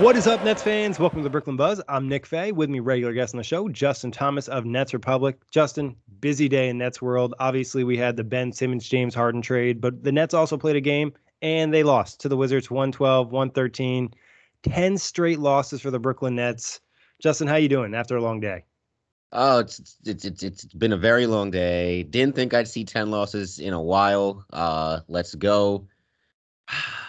What is up, Nets fans? Welcome to the Brooklyn Buzz. I'm Nick Fay. With me, regular guest on the show, Justin Thomas of Nets Republic. Justin, busy day in Nets world. Obviously, we had the Ben Simmons James Harden trade, but the Nets also played a game and they lost to the Wizards 112, 113. 10 straight losses for the Brooklyn Nets. Justin, how you doing after a long day? Oh, it's it's it's it's been a very long day. Didn't think I'd see 10 losses in a while. Uh let's go.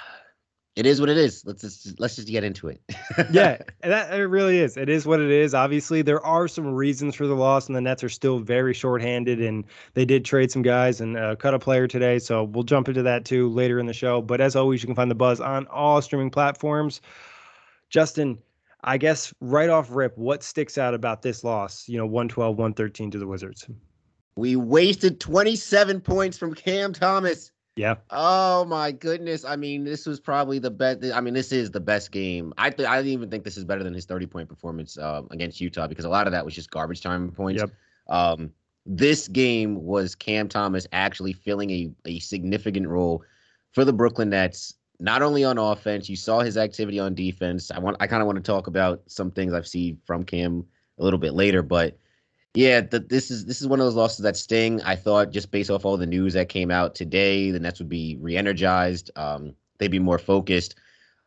It is what it is. Let's just let's just get into it. yeah, that it really is. It is what it is. Obviously, there are some reasons for the loss, and the Nets are still very shorthanded, and they did trade some guys and uh, cut a player today. So we'll jump into that too later in the show. But as always, you can find the Buzz on all streaming platforms. Justin, I guess right off rip, what sticks out about this loss? You know, 112, 113 to the Wizards. We wasted 27 points from Cam Thomas. Yeah. Oh my goodness. I mean, this was probably the best. I mean, this is the best game. I th- I didn't even think this is better than his 30 point performance uh, against Utah because a lot of that was just garbage time points. Yep. Um, this game was Cam Thomas actually filling a, a significant role for the Brooklyn Nets. Not only on offense, you saw his activity on defense. I want I kind of want to talk about some things I've seen from Cam a little bit later, but yeah, the, this is this is one of those losses that sting. I thought just based off all the news that came out today, the Nets would be re-energized. Um, they'd be more focused.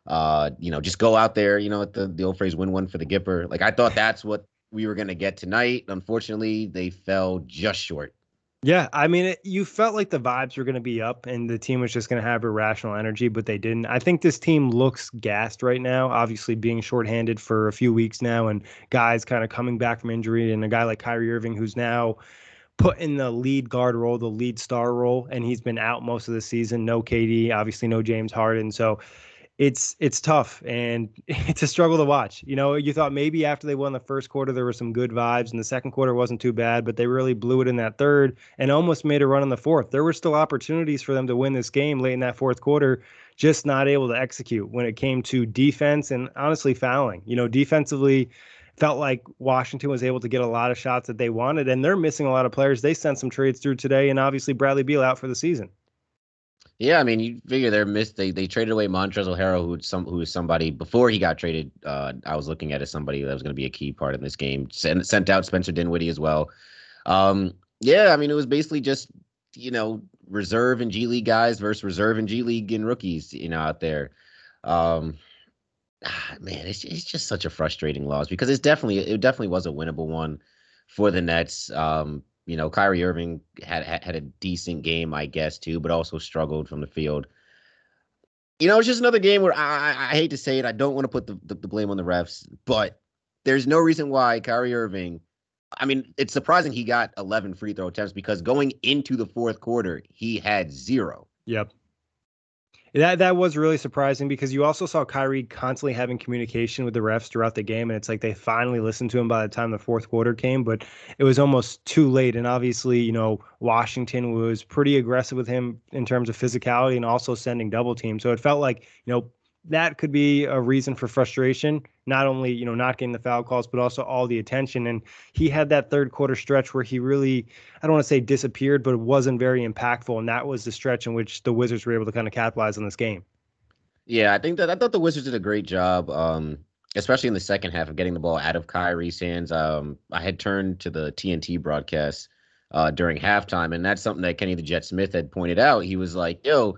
Uh, you know, just go out there. You know, the the old phrase "win one for the Gipper." Like I thought that's what we were gonna get tonight. Unfortunately, they fell just short. Yeah, I mean, it, you felt like the vibes were going to be up and the team was just going to have irrational energy, but they didn't. I think this team looks gassed right now, obviously being shorthanded for a few weeks now and guys kind of coming back from injury and a guy like Kyrie Irving who's now put in the lead guard role, the lead star role, and he's been out most of the season. No KD, obviously no James Harden. So it's it's tough and it's a struggle to watch. You know, you thought maybe after they won the first quarter there were some good vibes and the second quarter wasn't too bad, but they really blew it in that third and almost made a run in the fourth. There were still opportunities for them to win this game late in that fourth quarter, just not able to execute when it came to defense and honestly fouling. You know, defensively felt like Washington was able to get a lot of shots that they wanted and they're missing a lot of players. They sent some trades through today and obviously Bradley Beal out for the season. Yeah, I mean, you figure they're missed. They they traded away Montrezl Harrell, who some who is somebody before he got traded. Uh, I was looking at as somebody that was going to be a key part in this game. Sent sent out Spencer Dinwiddie as well. Um, yeah, I mean, it was basically just you know reserve and G League guys versus reserve and G League and rookies, you know, out there. Um, ah, man, it's it's just such a frustrating loss because it's definitely it definitely was a winnable one for the Nets. Um, you know, Kyrie Irving had, had a decent game, I guess, too, but also struggled from the field. You know, it's just another game where I, I, I hate to say it, I don't want to put the, the, the blame on the refs, but there's no reason why Kyrie Irving. I mean, it's surprising he got 11 free throw attempts because going into the fourth quarter, he had zero. Yep. That that was really surprising because you also saw Kyrie constantly having communication with the refs throughout the game, and it's like they finally listened to him by the time the fourth quarter came, but it was almost too late. And obviously, you know, Washington was pretty aggressive with him in terms of physicality and also sending double teams. So it felt like, you know, that could be a reason for frustration. Not only you know not getting the foul calls, but also all the attention. And he had that third quarter stretch where he really, I don't want to say disappeared, but it wasn't very impactful. And that was the stretch in which the Wizards were able to kind of capitalize on this game. Yeah, I think that I thought the Wizards did a great job, um, especially in the second half of getting the ball out of Kyrie's hands. Um, I had turned to the TNT broadcast uh, during halftime, and that's something that Kenny the Jet Smith had pointed out. He was like, "Yo,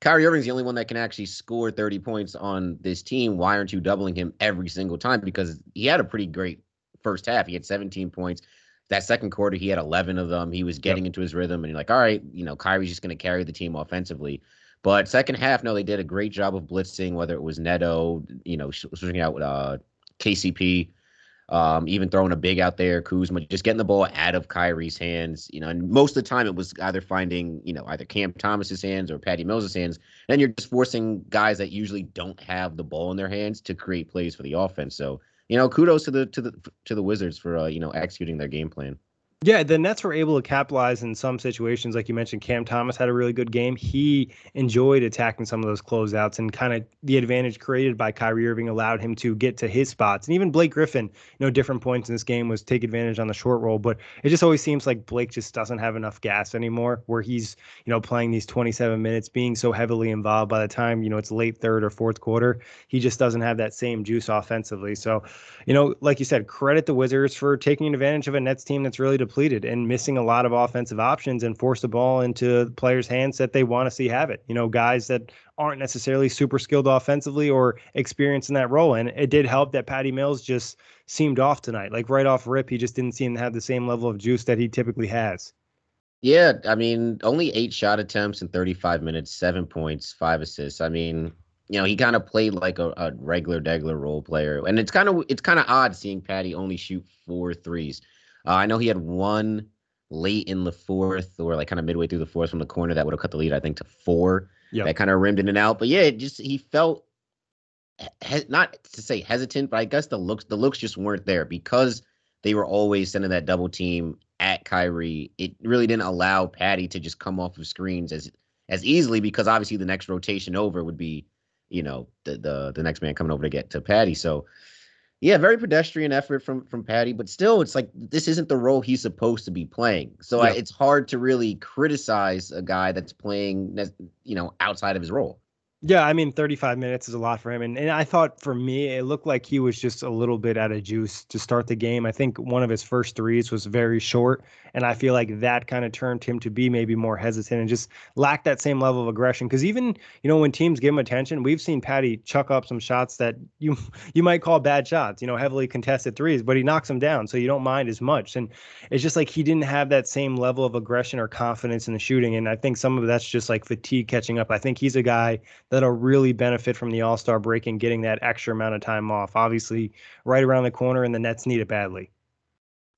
Kyrie Irving's the only one that can actually score 30 points on this team. Why aren't you doubling him every single time? Because he had a pretty great first half. He had 17 points. That second quarter, he had 11 of them. He was getting yep. into his rhythm, and you're like, all right, you know, Kyrie's just going to carry the team offensively. But second half, no, they did a great job of blitzing, whether it was Neto, you know, switching out uh, KCP, um, even throwing a big out there, Kuzma, just getting the ball out of Kyrie's hands. You know, and most of the time it was either finding, you know, either Cam Thomas's hands or Patty Mills' hands. And you're just forcing guys that usually don't have the ball in their hands to create plays for the offense. So, you know, kudos to the to the to the Wizards for uh, you know executing their game plan. Yeah, the Nets were able to capitalize in some situations. Like you mentioned, Cam Thomas had a really good game. He enjoyed attacking some of those closeouts and kind of the advantage created by Kyrie Irving allowed him to get to his spots. And even Blake Griffin, you know, different points in this game was take advantage on the short roll. But it just always seems like Blake just doesn't have enough gas anymore where he's, you know, playing these 27 minutes, being so heavily involved by the time, you know, it's late third or fourth quarter. He just doesn't have that same juice offensively. So, you know, like you said, credit the Wizards for taking advantage of a Nets team that's really depleted and missing a lot of offensive options and force the ball into players' hands that they want to see have it. You know, guys that aren't necessarily super skilled offensively or experienced in that role. And it did help that Patty Mills just seemed off tonight. Like right off rip, he just didn't seem to have the same level of juice that he typically has. Yeah, I mean, only eight shot attempts in 35 minutes, seven points, five assists. I mean, you know, he kind of played like a, a regular Degler role player, and it's kind of it's kind of odd seeing Patty only shoot four threes. Uh, I know he had one late in the fourth, or like kind of midway through the fourth from the corner that would have cut the lead, I think, to four. Yeah, that kind of rimmed in and out. But yeah, it just he felt he, not to say hesitant, but I guess the looks the looks just weren't there because they were always sending that double team at Kyrie. It really didn't allow Patty to just come off of screens as as easily because obviously the next rotation over would be you know the the the next man coming over to get to Patty. So yeah, very pedestrian effort from from Patty, but still, it's like this isn't the role he's supposed to be playing. So yeah. I, it's hard to really criticize a guy that's playing, you know, outside of his role. Yeah, I mean, 35 minutes is a lot for him. And, and I thought for me, it looked like he was just a little bit out of juice to start the game. I think one of his first threes was very short. And I feel like that kind of turned him to be maybe more hesitant and just lack that same level of aggression. Because even, you know, when teams give him attention, we've seen Patty chuck up some shots that you you might call bad shots, you know, heavily contested threes, but he knocks them down. So you don't mind as much. And it's just like he didn't have that same level of aggression or confidence in the shooting. And I think some of that's just like fatigue catching up. I think he's a guy that'll really benefit from the All Star break and getting that extra amount of time off. Obviously, right around the corner, and the Nets need it badly.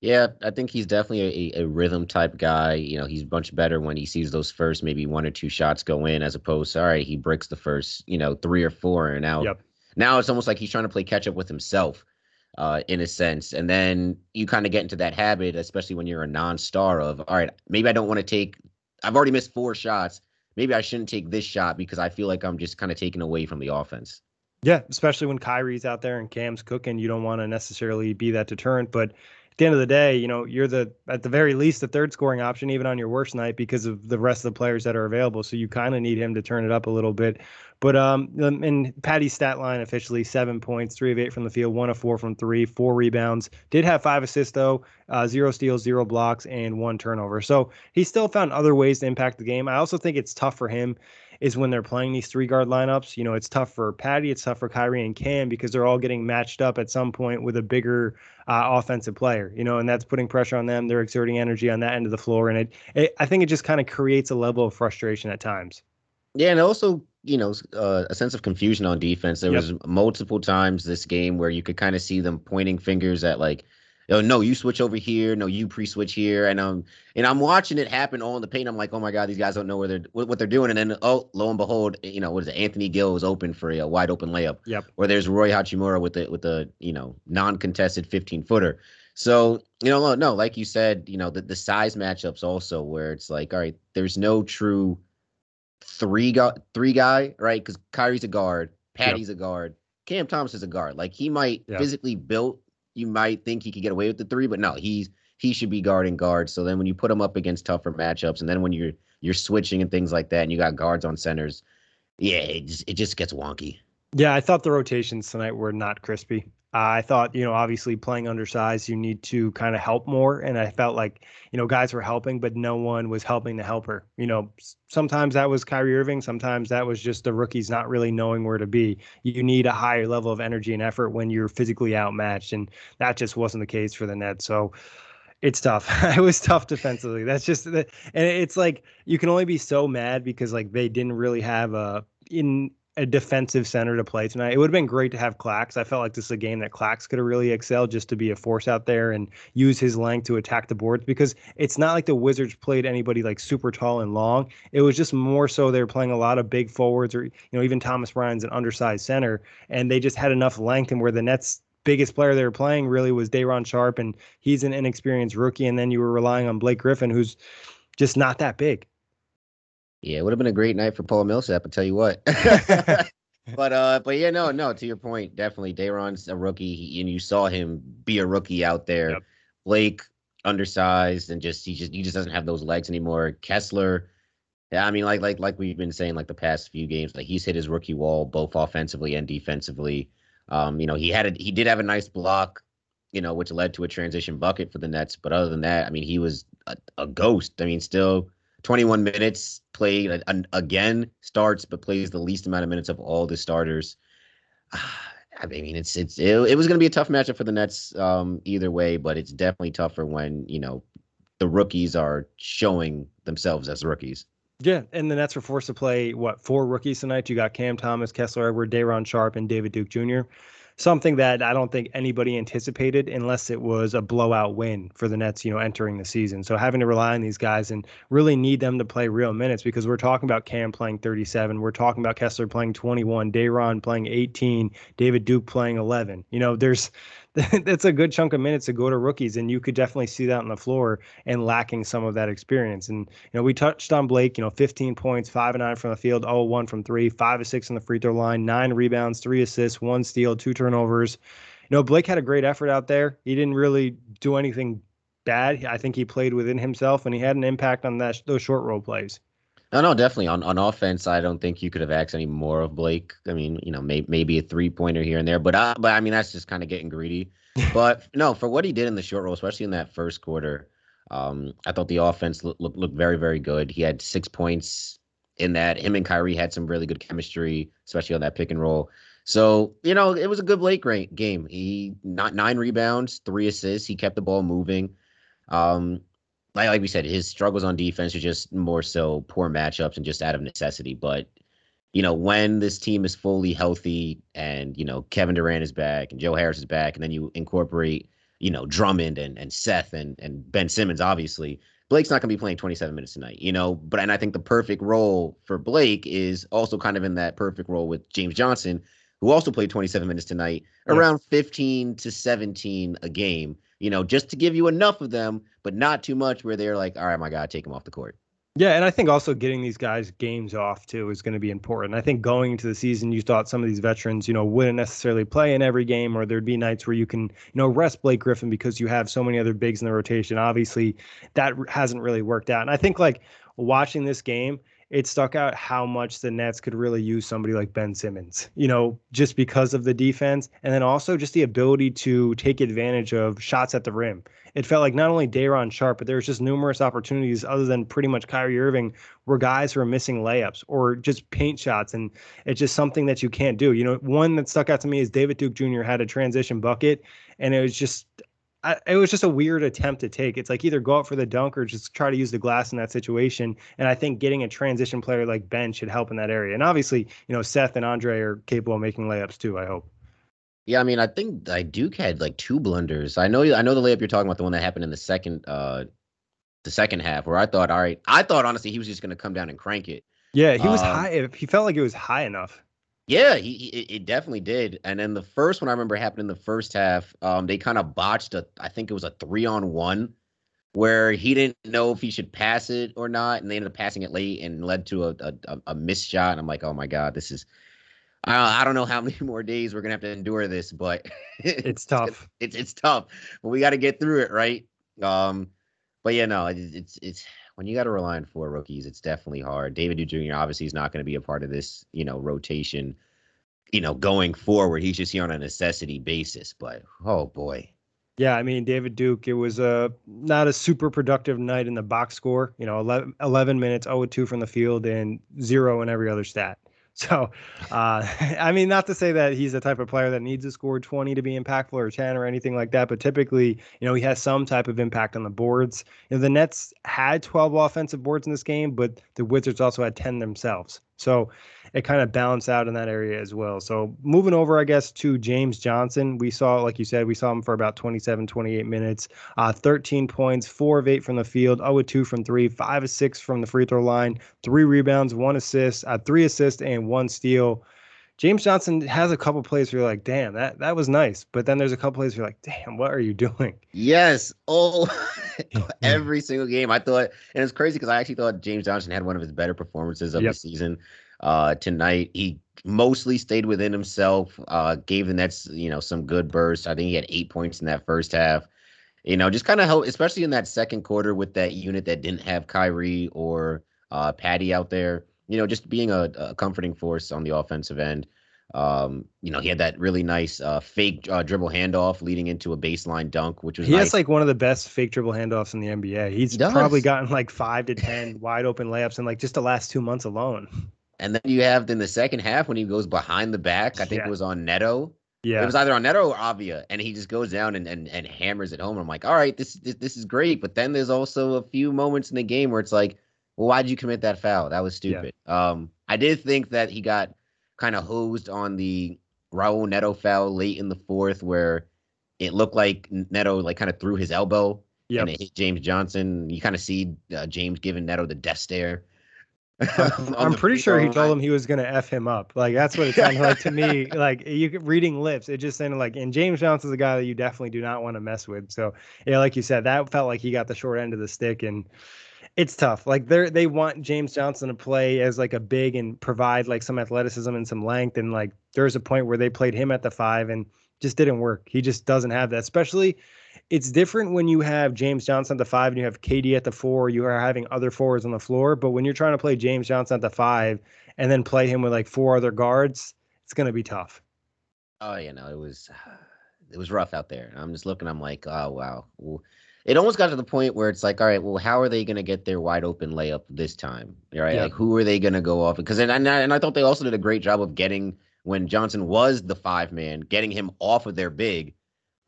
Yeah, I think he's definitely a, a rhythm type guy. You know, he's much better when he sees those first maybe one or two shots go in, as opposed to all right, he breaks the first, you know, three or four, and now yep. now it's almost like he's trying to play catch up with himself, uh, in a sense. And then you kind of get into that habit, especially when you're a non-star of all right, maybe I don't want to take. I've already missed four shots maybe I shouldn't take this shot because I feel like I'm just kind of taken away from the offense. Yeah, especially when Kyrie's out there and Cam's cooking, you don't want to necessarily be that deterrent. But at the end of the day, you know, you're the at the very least the third scoring option, even on your worst night, because of the rest of the players that are available. So you kind of need him to turn it up a little bit. But um, and Patty's stat line officially seven points, three of eight from the field, one of four from three, four rebounds. Did have five assists though, uh, zero steals, zero blocks, and one turnover. So he still found other ways to impact the game. I also think it's tough for him is when they're playing these three guard lineups. You know, it's tough for Patty, it's tough for Kyrie and Cam because they're all getting matched up at some point with a bigger uh, offensive player. You know, and that's putting pressure on them. They're exerting energy on that end of the floor, and it, it I think it just kind of creates a level of frustration at times. Yeah, and also you know uh, a sense of confusion on defense. There yep. was multiple times this game where you could kind of see them pointing fingers at like, oh no, you switch over here, no, you pre-switch here, and um, and I'm watching it happen all in the paint. I'm like, oh my god, these guys don't know where they're what, they're doing, and then oh, lo and behold, you know what is it? Anthony Gill is open for a, a wide open layup. Yep. Or there's Rui Hachimura with the with the you know non-contested 15 footer. So you know, no, like you said, you know the the size matchups also where it's like, all right, there's no true three guy, three guy, right? Because Kyrie's a guard, Patty's yep. a guard. Cam Thomas is a guard. Like he might yep. physically built, you might think he could get away with the three, but no, he's he should be guarding guards. So then when you put him up against tougher matchups, and then when you're you're switching and things like that, and you got guards on centers, yeah, it just, it just gets wonky. Yeah, I thought the rotations tonight were not crispy. I thought, you know, obviously playing undersized, you need to kind of help more. And I felt like, you know, guys were helping, but no one was helping the helper. You know, sometimes that was Kyrie Irving. Sometimes that was just the rookies not really knowing where to be. You need a higher level of energy and effort when you're physically outmatched. And that just wasn't the case for the Nets. So, it's tough. it was tough defensively. That's just the, and it's like you can only be so mad because like they didn't really have a in a defensive center to play tonight. It would have been great to have Clax. I felt like this is a game that Clax could have really excelled just to be a force out there and use his length to attack the boards because it's not like the Wizards played anybody like super tall and long. It was just more so they were playing a lot of big forwards or you know even Thomas Bryant's an undersized center and they just had enough length and where the Nets biggest player they were playing really was Day'Ron Sharpe and he's an inexperienced rookie. And then you were relying on Blake Griffin, who's just not that big. Yeah, it would have been a great night for Paul Millsap. I tell you what. but uh, but yeah, no, no. To your point, definitely, Day'Ron's a rookie, and you saw him be a rookie out there. Yep. Blake undersized and just he just he just doesn't have those legs anymore. Kessler. Yeah, I mean, like like like we've been saying, like the past few games, like he's hit his rookie wall both offensively and defensively. Um, you know, he had a he did have a nice block, you know, which led to a transition bucket for the Nets. But other than that, I mean, he was a, a ghost. I mean, still 21 minutes played again starts, but plays the least amount of minutes of all the starters. I mean, it's it's it, it was going to be a tough matchup for the Nets um, either way, but it's definitely tougher when you know the rookies are showing themselves as rookies. Yeah, and the Nets were forced to play what four rookies tonight. You got Cam Thomas, Kessler Edward, Day'Ron Sharpe, and David Duke Jr. Something that I don't think anybody anticipated, unless it was a blowout win for the Nets, you know, entering the season. So having to rely on these guys and really need them to play real minutes because we're talking about Cam playing 37, we're talking about Kessler playing 21, Day'Ron playing 18, David Duke playing 11. You know, there's that's a good chunk of minutes to go to rookies, and you could definitely see that on the floor and lacking some of that experience. And you know, we touched on Blake. You know, 15 points, five and nine from the field, 0 1 from three, five and six on the free throw line, nine rebounds, three assists, one steal, two turnovers. You know, Blake had a great effort out there. He didn't really do anything bad. I think he played within himself, and he had an impact on that those short role plays. No, no, definitely on on offense. I don't think you could have asked any more of Blake. I mean, you know, may, maybe a three pointer here and there, but uh, but I mean, that's just kind of getting greedy. but no, for what he did in the short roll, especially in that first quarter, um, I thought the offense looked look, looked very very good. He had six points in that. Him and Kyrie had some really good chemistry, especially on that pick and roll. So you know, it was a good Blake game. He not nine rebounds, three assists. He kept the ball moving. Um, like, like we said, his struggles on defense are just more so poor matchups and just out of necessity. But you know, when this team is fully healthy and you know Kevin Durant is back and Joe Harris is back, and then you incorporate you know Drummond and and Seth and and Ben Simmons, obviously. Blake's not going to be playing 27 minutes tonight, you know. But and I think the perfect role for Blake is also kind of in that perfect role with James Johnson, who also played 27 minutes tonight, yeah. around 15 to 17 a game you know, just to give you enough of them, but not too much where they're like, all right, my God, take him off the court. Yeah, and I think also getting these guys games off too is going to be important. I think going into the season, you thought some of these veterans, you know, wouldn't necessarily play in every game, or there'd be nights where you can, you know, rest Blake Griffin because you have so many other bigs in the rotation. Obviously, that hasn't really worked out. And I think like watching this game, it stuck out how much the Nets could really use somebody like Ben Simmons, you know, just because of the defense and then also just the ability to take advantage of shots at the rim. It felt like not only Day'Ron Sharpe, but there was just numerous opportunities other than pretty much Kyrie Irving where guys were missing layups or just paint shots. And it's just something that you can't do. You know, one that stuck out to me is David Duke Jr. had a transition bucket and it was just I, it was just a weird attempt to take. It's like either go out for the dunk or just try to use the glass in that situation. And I think getting a transition player like Ben should help in that area. And obviously, you know, Seth and Andre are capable of making layups too. I hope. Yeah, I mean, I think I Duke had like two blunders. I know, I know the layup you're talking about, the one that happened in the second, uh, the second half, where I thought, all right, I thought honestly he was just going to come down and crank it. Yeah, he was um, high. He felt like it was high enough. Yeah, he, he, it definitely did. And then the first one I remember happened in the first half. Um, they kind of botched a, I think it was a three on one, where he didn't know if he should pass it or not, and they ended up passing it late and led to a a, a missed shot. And I'm like, oh my god, this is. I, I don't know how many more days we're gonna have to endure this, but it's, it's tough. It's it's tough, but we got to get through it, right? Um, but yeah, no, it's it's, it's when you got to rely on four rookies, it's definitely hard. David Duke Jr. obviously is not going to be a part of this, you know, rotation, you know, going forward. He's just here on a necessity basis. But oh boy, yeah, I mean, David Duke, it was a not a super productive night in the box score. You know, 11, 11 minutes, 0 2 from the field, and zero in every other stat. So, uh, I mean, not to say that he's the type of player that needs to score 20 to be impactful or 10 or anything like that, but typically, you know, he has some type of impact on the boards. You know, the Nets had 12 offensive boards in this game, but the Wizards also had 10 themselves. So it kind of balanced out in that area as well. So moving over, I guess, to James Johnson, we saw, like you said, we saw him for about 27, 28 minutes, uh, 13 points, four of eight from the field, 0 2 from three, five of six from the free throw line, three rebounds, one assist, uh, three assists, and one steal. James Johnson has a couple plays where you're like, damn, that that was nice. But then there's a couple plays where you're like, damn, what are you doing? Yes. Oh, every single game. I thought, and it's crazy because I actually thought James Johnson had one of his better performances of yep. the season uh, tonight. He mostly stayed within himself, uh, gave the Nets, you know, some good bursts. I think he had eight points in that first half. You know, just kind of help, especially in that second quarter with that unit that didn't have Kyrie or uh, Patty out there. You know, just being a, a comforting force on the offensive end. Um, you know, he had that really nice uh, fake uh, dribble handoff leading into a baseline dunk, which was he nice. has like one of the best fake dribble handoffs in the NBA. He's he probably gotten like five to ten wide open layups in like just the last two months alone. And then you have in the second half when he goes behind the back, I think yeah. it was on Neto. Yeah. It was either on Neto or Avdija, and he just goes down and, and, and hammers it home. I'm like, all right, this, this this is great. But then there's also a few moments in the game where it's like, well, why did you commit that foul? That was stupid. Yeah. Um, I did think that he got kind of hosed on the Raul Neto foul late in the fourth, where it looked like Neto like kind of threw his elbow yep. and it hit James Johnson. You kind of see uh, James giving Neto the death stare. I'm pretty sure he told him he was gonna f him up. Like that's what it sounded like to me. Like you reading lips, it just sounded like. And James Johnson's a guy that you definitely do not want to mess with. So yeah, like you said, that felt like he got the short end of the stick, and it's tough. Like they they want James Johnson to play as like a big and provide like some athleticism and some length. And like there's a point where they played him at the five and just didn't work. He just doesn't have that, especially it's different when you have James Johnson at the five and you have KD at the four. You are having other forwards on the floor, but when you're trying to play James Johnson at the five and then play him with like four other guards, it's going to be tough. Oh, you know, it was it was rough out there. I'm just looking. I'm like, oh wow. It almost got to the point where it's like, all right, well, how are they going to get their wide open layup this time? Right? Yeah. Like, who are they going to go off? Because and I, and I thought they also did a great job of getting when Johnson was the five man, getting him off of their big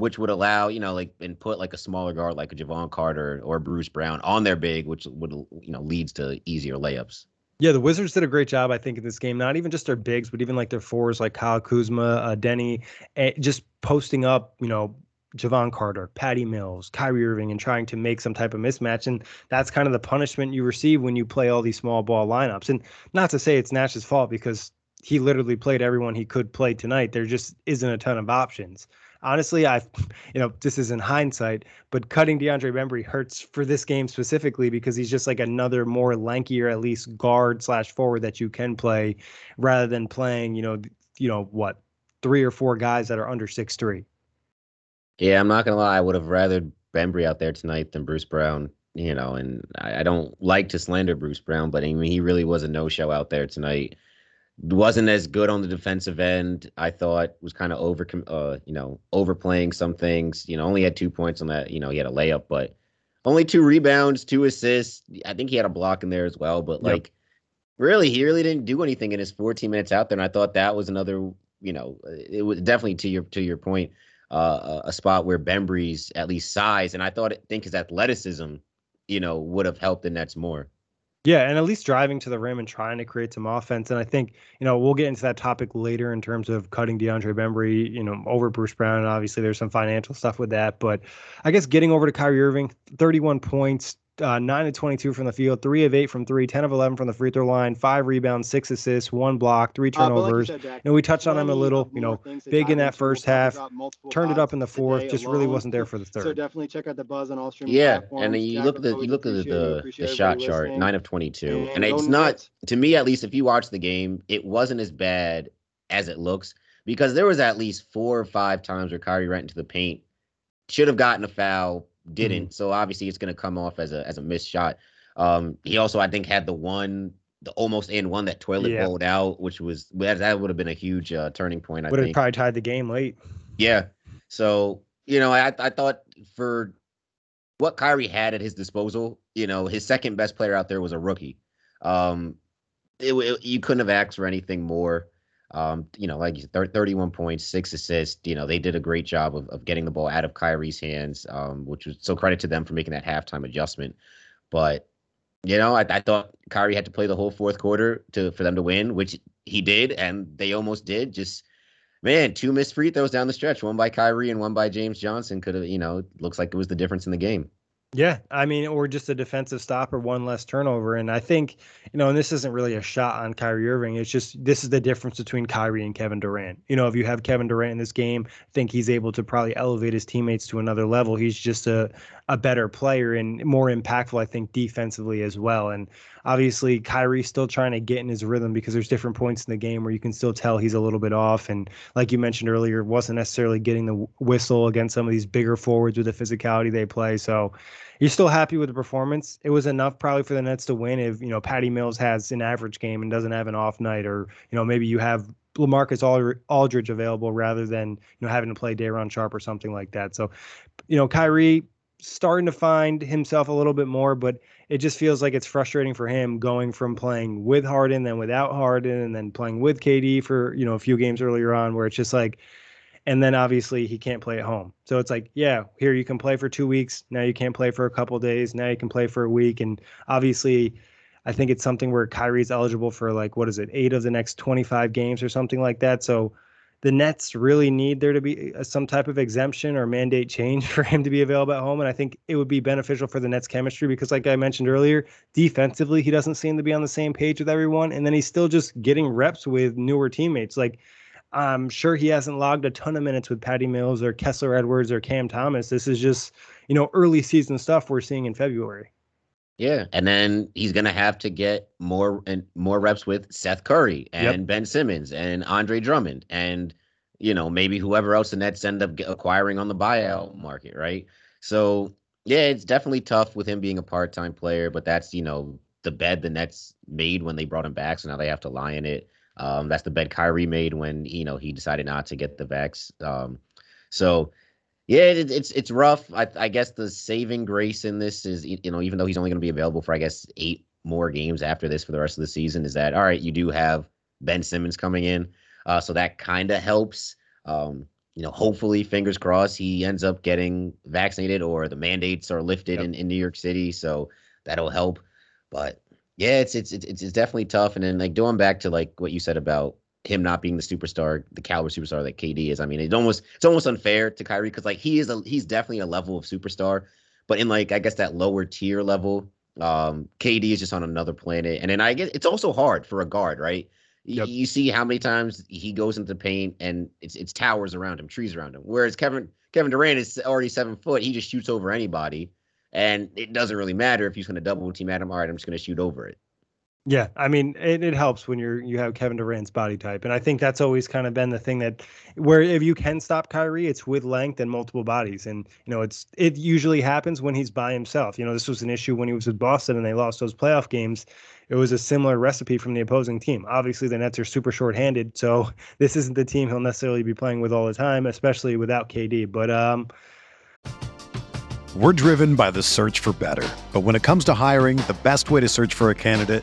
which would allow, you know, like and put like a smaller guard like a Jevon Carter or Bruce Brown on their big, which would you know leads to easier layups. Yeah, the Wizards did a great job, I think, in this game. Not even just their bigs, but even like their fours, like Kyle Kuzma, uh, Deni, eh, just posting up, you know, Jevon Carter, Patty Mills, Kyrie Irving, and trying to make some type of mismatch. And that's kind of the punishment you receive when you play all these small ball lineups. And not to say it's Nash's fault because he literally played everyone he could play tonight. There just isn't a ton of options honestly, I, you know, this is in hindsight, but cutting DeAndre Bembry hurts for this game specifically because he's just like another more lankier, at least guard slash forward that you can play, rather than playing, you know, you know what, three or four guys that are under six three. Yeah, I'm not gonna lie. I would have rather Bembry out there tonight than Bruce Brown. You know, and I, I don't like to slander Bruce Brown, but I mean, he really was a no show out there tonight wasn't as good on the defensive end. I thought was kind of over, uh, you know, overplaying some things. You know, only had two points on that. You know, he had a layup, but only two rebounds, two assists. I think he had a block in there as well. But like, yep. really, he really didn't do anything in his 14 minutes out there. And I thought that was another, you know, it was definitely to your to your point, uh, a spot where Bembry's at least size, and I thought think his athleticism, you know, would have helped the Nets more. Yeah, and at least driving to the rim and trying to create some offense. And I think, you know, we'll get into that topic later in terms of cutting DeAndre Bembry, you know, over Bruce Brown. And obviously there's some financial stuff with that. But I guess getting over to Kyrie Irving, 31 points, uh, 9 of 22 from the field, 3 of 8 from 3, 10 of 11 from the free throw line, 5 rebounds, 6 assists, 1 block, 3 turnovers. Uh, like said, and we touched on him a little, you know, big in that first half, turned it up in the fourth, just alone. really wasn't there for the third. So definitely check out the buzz on all streaming Yeah, and you look at the you look at the, the shot chart, 9 of 22. And, and it's not to me at least if you watch the game, it wasn't as bad as it looks because there was at least four or five times where Kyrie ran into the paint, should have gotten a foul, didn't. Mm-hmm. So obviously it's going to come off as a as a missed shot. Um, he also I think had the one the almost in one that toilet yeah. bowled out, which was that, that would have been a huge uh, turning point. I would have probably tied the game late. Yeah. So you know, I I thought for what Kyrie had at his disposal, you know, his second best player out there was a rookie. Um, it, it, you couldn't have asked for anything more. Um, you know, like 31 points, six assists. You know, they did a great job of, of getting the ball out of Kyrie's hands, um, which was so credit to them for making that halftime adjustment. But you know, I, I thought Kyrie had to play the whole fourth quarter to for them to win, which he did, and they almost did. Just man, two missed free throws down the stretch, one by Kyrie and one by James Johnson. Could have, you know, looks like it was the difference in the game. Yeah, I mean, or just a defensive stop or one less turnover. And I think, you know, and this isn't really a shot on Kyrie Irving. It's just this is the difference between Kyrie and Kevin Durant. You know, if you have Kevin Durant in this game, I think he's able to probably elevate his teammates to another level. He's just a a better player and more impactful, I think, defensively as well. And obviously, Kyrie's still trying to get in his rhythm because there's different points in the game where you can still tell he's a little bit off. And like you mentioned earlier, wasn't necessarily getting the whistle against some of these bigger forwards with the physicality they play. So you're still happy with the performance. It was enough probably for the Nets to win if, you know, Patty Mills has an average game and doesn't have an off night, or, you know, maybe you have LaMarcus Aldridge available rather than you know having to play Day'Ron Sharpe or something like that. So, you know, Kyrie starting to find himself a little bit more, but it just feels like it's frustrating for him going from playing with Harden, then without Harden, and then playing with KD for you know a few games earlier on, where it's just like, and then obviously he can't play at home. So it's like, yeah, here you can play for two weeks, now you can't play for a couple days, now you can play for a week, and obviously. I think it's something where Kyrie's eligible for like what is it, eight of the next 25 games or something like that. So the Nets really need there to be uh, some type of exemption or mandate change for him to be available at home. And I think it would be beneficial for the Nets chemistry because, like I mentioned earlier, defensively, he doesn't seem to be on the same page with everyone. And then he's still just getting reps with newer teammates. Like, I'm sure he hasn't logged a ton of minutes with Patty Mills or Kessler Edwards or Cam Thomas. This is just, you know, early season stuff we're seeing in February. Yeah, and then he's gonna have to get more and more reps with Seth Curry and yep. Ben Simmons and Andre Drummond and you know maybe whoever else the Nets end up acquiring on the buyout market, right? So yeah, it's definitely tough with him being a part-time player, but that's you know the bed the Nets made when they brought him back, so now they have to lie in it. Um, that's the bed Kyrie made when you know he decided not to get the vax. Um, so yeah, it, it's it's rough. I, I guess the saving grace in this is you know even though he's only going to be available for I guess eight more games after this for the rest of the season, is that all right? You do have Ben Simmons coming in, uh, so that kind of helps. Um, you know, hopefully, fingers crossed, he ends up getting vaccinated or the mandates are lifted yep. in, in New York City, so that'll help. But yeah, it's it's it's it's definitely tough. And then like going back to like what you said about him not being the superstar, the caliber superstar that KD is. I mean, it's almost it's almost unfair to Kyrie because like he is a he's definitely a level of superstar, but in like I guess that lower tier level, um, KD is just on another planet. And then I guess it's also hard for a guard, right? Yep. You see how many times he goes into paint and it's it's towers around him, trees around him. Whereas Kevin Kevin Durant is already seven foot, he just shoots over anybody, and it doesn't really matter if he's going to double team at him. All right, I'm just going to shoot over it. Yeah, I mean, it, it helps when you're you have Kevin Durant's body type, and I think that's always kind of been the thing that where if you can stop Kyrie, it's with length and multiple bodies, and you know it's it usually happens when he's by himself. You know, this was an issue when he was with Boston and they lost those playoff games. It was a similar recipe from the opposing team. Obviously, the Nets are super short-handed, so this isn't the team he'll necessarily be playing with all the time, especially without KD. But um. We're driven by the search for better. But when it comes to hiring, the best way to search for a candidate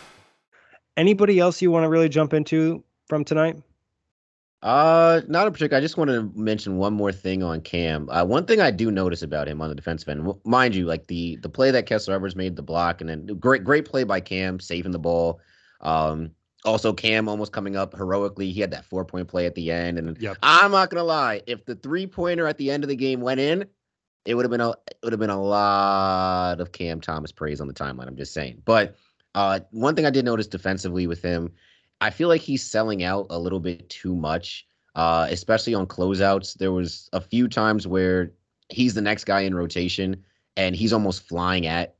Anybody else you want to really jump into from tonight? Uh, not in particular. I just want to mention one more thing on Cam. Uh, one thing I do notice about him on the defensive end, mind you, like the the play that Kessler Edwards made, the block, and then great great play by Cam saving the ball. Um, also Cam almost coming up heroically. He had that four point play at the end, and yep. I'm not gonna lie, if the three pointer at the end of the game went in, it would have been a it would have been a lot of Cam Thomas praise on the timeline. I'm just saying, but uh, one thing I did notice defensively with him, I feel like he's selling out a little bit too much, uh, especially on closeouts. There was a few times where he's the next guy in rotation and he's almost flying at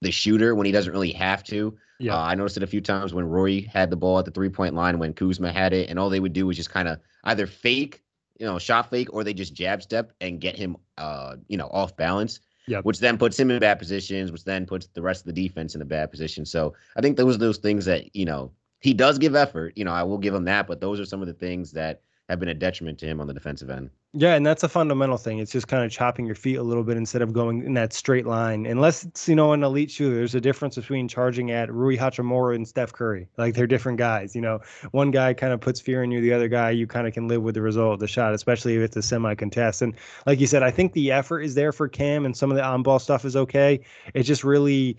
the shooter when he doesn't really have to. Yeah. Uh, I noticed it a few times when Rui had the ball at the three point line when Kuzma had it, and all they would do was just kind of either fake, you know, shot fake, or they just jab step and get him, uh, you know, off balance yep. which then puts him in bad positions, which then puts the rest of the defense in a bad position. So I think those are those things that, you know, he does give effort. You know, I will give him that, but those are some of the things that have been a detriment to him on the defensive end. Yeah, and that's a fundamental thing. It's just kind of chopping your feet a little bit instead of going in that straight line. Unless it's, you know, an elite shooter, there's a difference between charging at Rui Hachimura and Steph Curry. Like they're different guys. You know, one guy kind of puts fear in you, the other guy, you kind of can live with the result of the shot, especially if it's a semi contest. And like you said, I think the effort is there for Cam and some of the on ball stuff is okay. It just really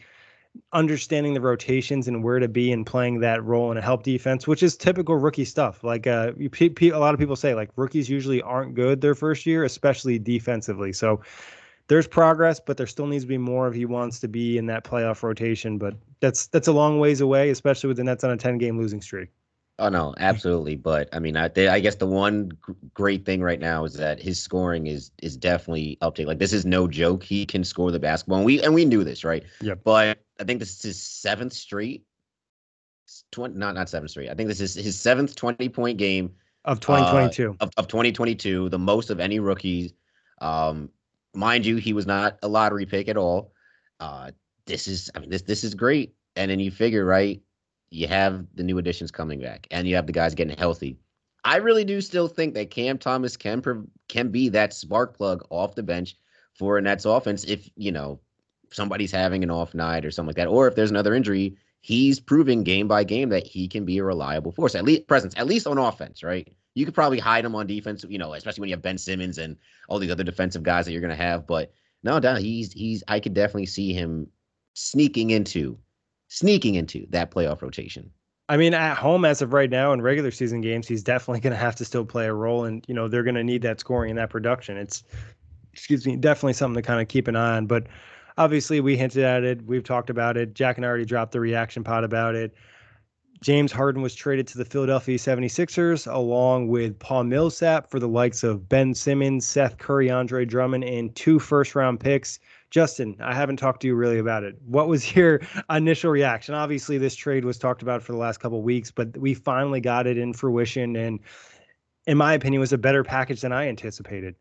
understanding the rotations and where to be and playing that role in a help defense, which is typical rookie stuff. Like uh, you, a lot of people say like rookies usually aren't good their first year, especially defensively. So there's progress, but there still needs to be more if he wants to be in that playoff rotation. But that's that's a long ways away, especially with the Nets on a 10 game losing streak. Oh no, absolutely. But I mean, I, they, I guess the one g- great thing right now is that his scoring is is definitely update. Like this is no joke. He can score the basketball, and we and we knew this, right? Yeah. But I think this is his seventh straight. 20, not not seventh straight. I think this is his seventh twenty point game of 2022 uh, of, of 2022, the most of any rookies. Um, mind you, he was not a lottery pick at all. Uh, this is, I mean, this this is great. And then you figure, right? You have the new additions coming back, and you have the guys getting healthy. I really do still think that Cam Thomas can can be that spark plug off the bench for a Nets offense if you know somebody's having an off night or something like that, or if there's another injury. He's proving game by game that he can be a reliable force, at least presence, at least on offense, right? You could probably hide him on defense, you know, especially when you have Ben Simmons and all these other defensive guys that you're going to have. But no, no, he's he's. I could definitely see him sneaking into sneaking into that playoff rotation. I mean, at home as of right now in regular season games, he's definitely going to have to still play a role, and you know they're going to need that scoring and that production. It's, excuse me, definitely something to kind of keep an eye on. But obviously, we hinted at it, we've talked about it. Jack and I already dropped the reaction pod about it. James Harden was traded to the Philadelphia 76ers along with Paul Millsap for the likes of Ben Simmons, Seth Curry, Andre Drummond, and two first round picks. Justin, I haven't talked to you really about it. What was your initial reaction? Obviously, this trade was talked about for the last couple weeks, but we finally got it in fruition, and in my opinion, was a better package than I anticipated.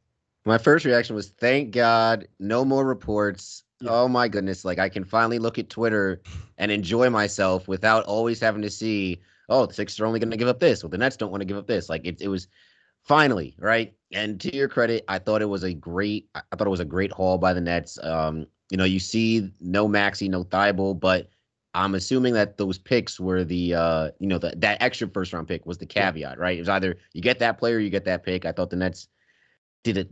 My first reaction was, "Thank God, no more reports." Yeah. Oh my goodness! Like I can finally look at Twitter and enjoy myself without always having to see, "Oh, the Sixers are only going to give up this," Well, the Nets don't want to give up this. Like it, it was finally right and to your credit i thought it was a great i thought it was a great haul by the nets um you know you see no Maxey no Thybulle, but I'm assuming that those picks were the uh, you know, the, that extra first round pick was the caveat, right? It was either you get that player, you get that pick. I thought the Nets did it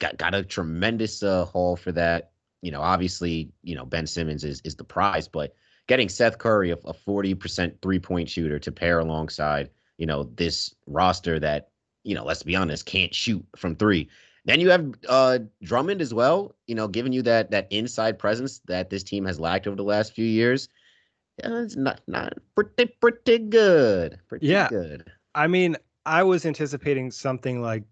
got got a tremendous uh, haul for that. You know, obviously, you know Ben Simmons is is the prize, but getting Seth Curry, a forty percent three point shooter, to pair alongside you know this roster that you know, let's be honest, can't shoot from three. Then you have uh, Drummond as well, you know, giving you that that inside presence that this team has lacked over the last few years. Yeah, it's not not pretty pretty good. Pretty yeah. good. I mean, I was anticipating something like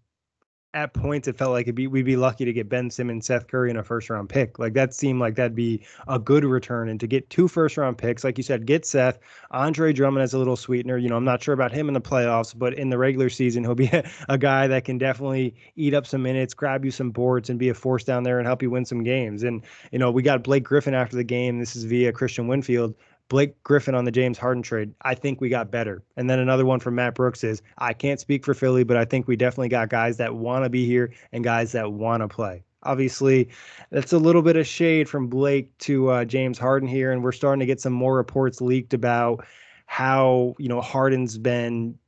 at points it felt like be we'd be lucky to get Ben Simmons, Seth Curry in a first round pick. Like that seemed like that'd be a good return. And to get two first round picks, like you said, get Seth, Andre Drummond as a little sweetener. You know, I'm not sure about him in the playoffs, but in the regular season, he'll be a, a guy that can definitely eat up some minutes, grab you some boards, and be a force down there and help you win some games. And you know, we got Blake Griffin after the game. This is via Kristian Winfield. Blake Griffin on the James Harden trade, I think we got better. And then another one from Matt Brooks is I can't speak for Philly, but I think we definitely got guys that want to be here and guys that want to play. Obviously, that's a little bit of shade from Blake to uh, James Harden here, and we're starting to get some more reports leaked about how you know Harden's been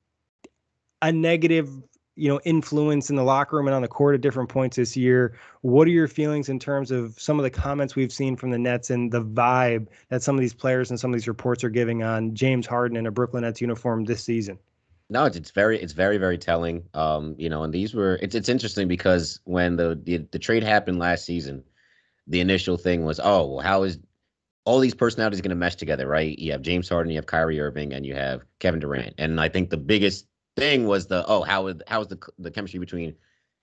a negative you know influence in the locker room and on the court at different points this year. What are your feelings in terms of some of the comments we've seen from the Nets and the vibe that some of these players and some of these reports are giving on James Harden in a Brooklyn Nets uniform this season? No, it's, it's very it's very very telling. Um, you know, and these were it's it's interesting because when the the, the trade happened last season, the initial thing was, oh, well, how is all these personalities going to mesh together, right? You have James Harden, you have Kyrie Irving, and you have Kevin Durant. And I think the biggest thing was the oh how is how is the the chemistry between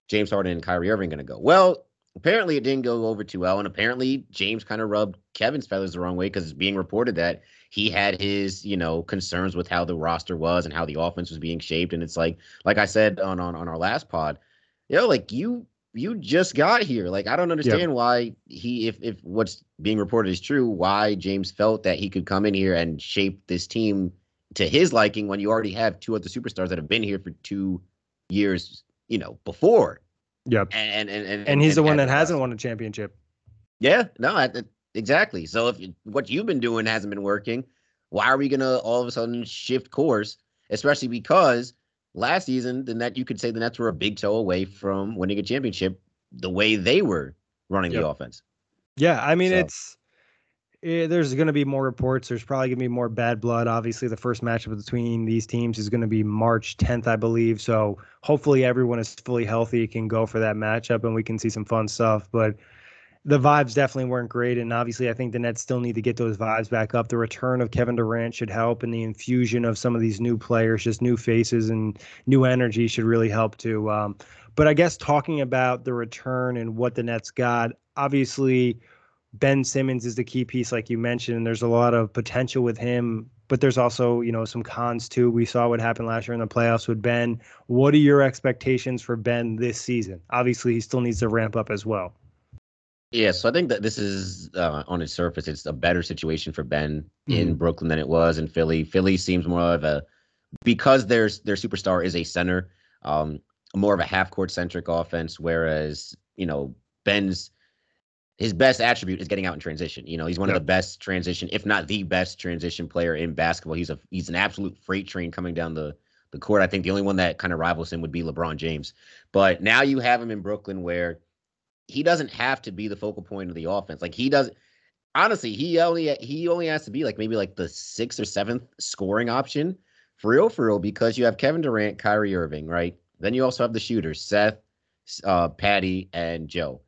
James Harden and Kyrie Irving going to go? Well, apparently it didn't go over too well, and apparently James kind of rubbed Kevin's feathers the wrong way because it's being reported that he had his you know concerns with how the roster was and how the offense was being shaped, and it's like like I said on on on our last pod, you know, like you you just got here. Like I don't understand yep. why he if if what's being reported is true, why James felt that he could come in here and shape this team to his liking when you already have two other superstars that have been here for two years, you know, before. Yep. And and and, and he's and, the one that hasn't won a championship. Yeah, no, exactly. So if what you've been doing hasn't been working, why are we gonna all of a sudden shift course? Especially because last season, the net you could say the Nets were a big toe away from winning a championship the way they were running yep. the offense. Yeah, I mean so. it's Eh, there's going to be more reports. There's probably going to be more bad blood. Obviously, the first matchup between these teams is going to be March 10th, I believe. So hopefully, everyone is fully healthy, can go for that matchup, and we can see some fun stuff. But the vibes definitely weren't great, and obviously, I think the Nets still need to get those vibes back up. The return of Kevin Durant should help, and the infusion of some of these new players, just new faces and new energy, should really help too. Um, but I guess talking about the return and what the Nets got, obviously Ben Simmons is the key piece, like you mentioned. And there's a lot of potential with him, but there's also, you know, some cons too. We saw what happened last year in the playoffs with Ben. What are your expectations for Ben this season? Obviously, he still needs to ramp up as well. Yeah, so I think that this is uh, on its surface, it's a better situation for Ben mm-hmm. in Brooklyn than it was in Philly. Philly seems more of a because their their superstar is a center, um, more of a half court centric offense, whereas you know Ben's his best attribute is getting out in transition. You know, he's one yep. of the best transition, if not the best transition player in basketball. He's a he's an absolute freight train coming down the the court. I think the only one that kind of rivals him would be LeBron James. But now you have him in Brooklyn where he doesn't have to be the focal point of the offense. Like he doesn't honestly, he only he only has to be like maybe like the sixth or seventh scoring option for real, for real, because you have Kevin Durant, Kyrie Irving, right? Then you also have the shooters, Seth, uh, Patty, and Joe.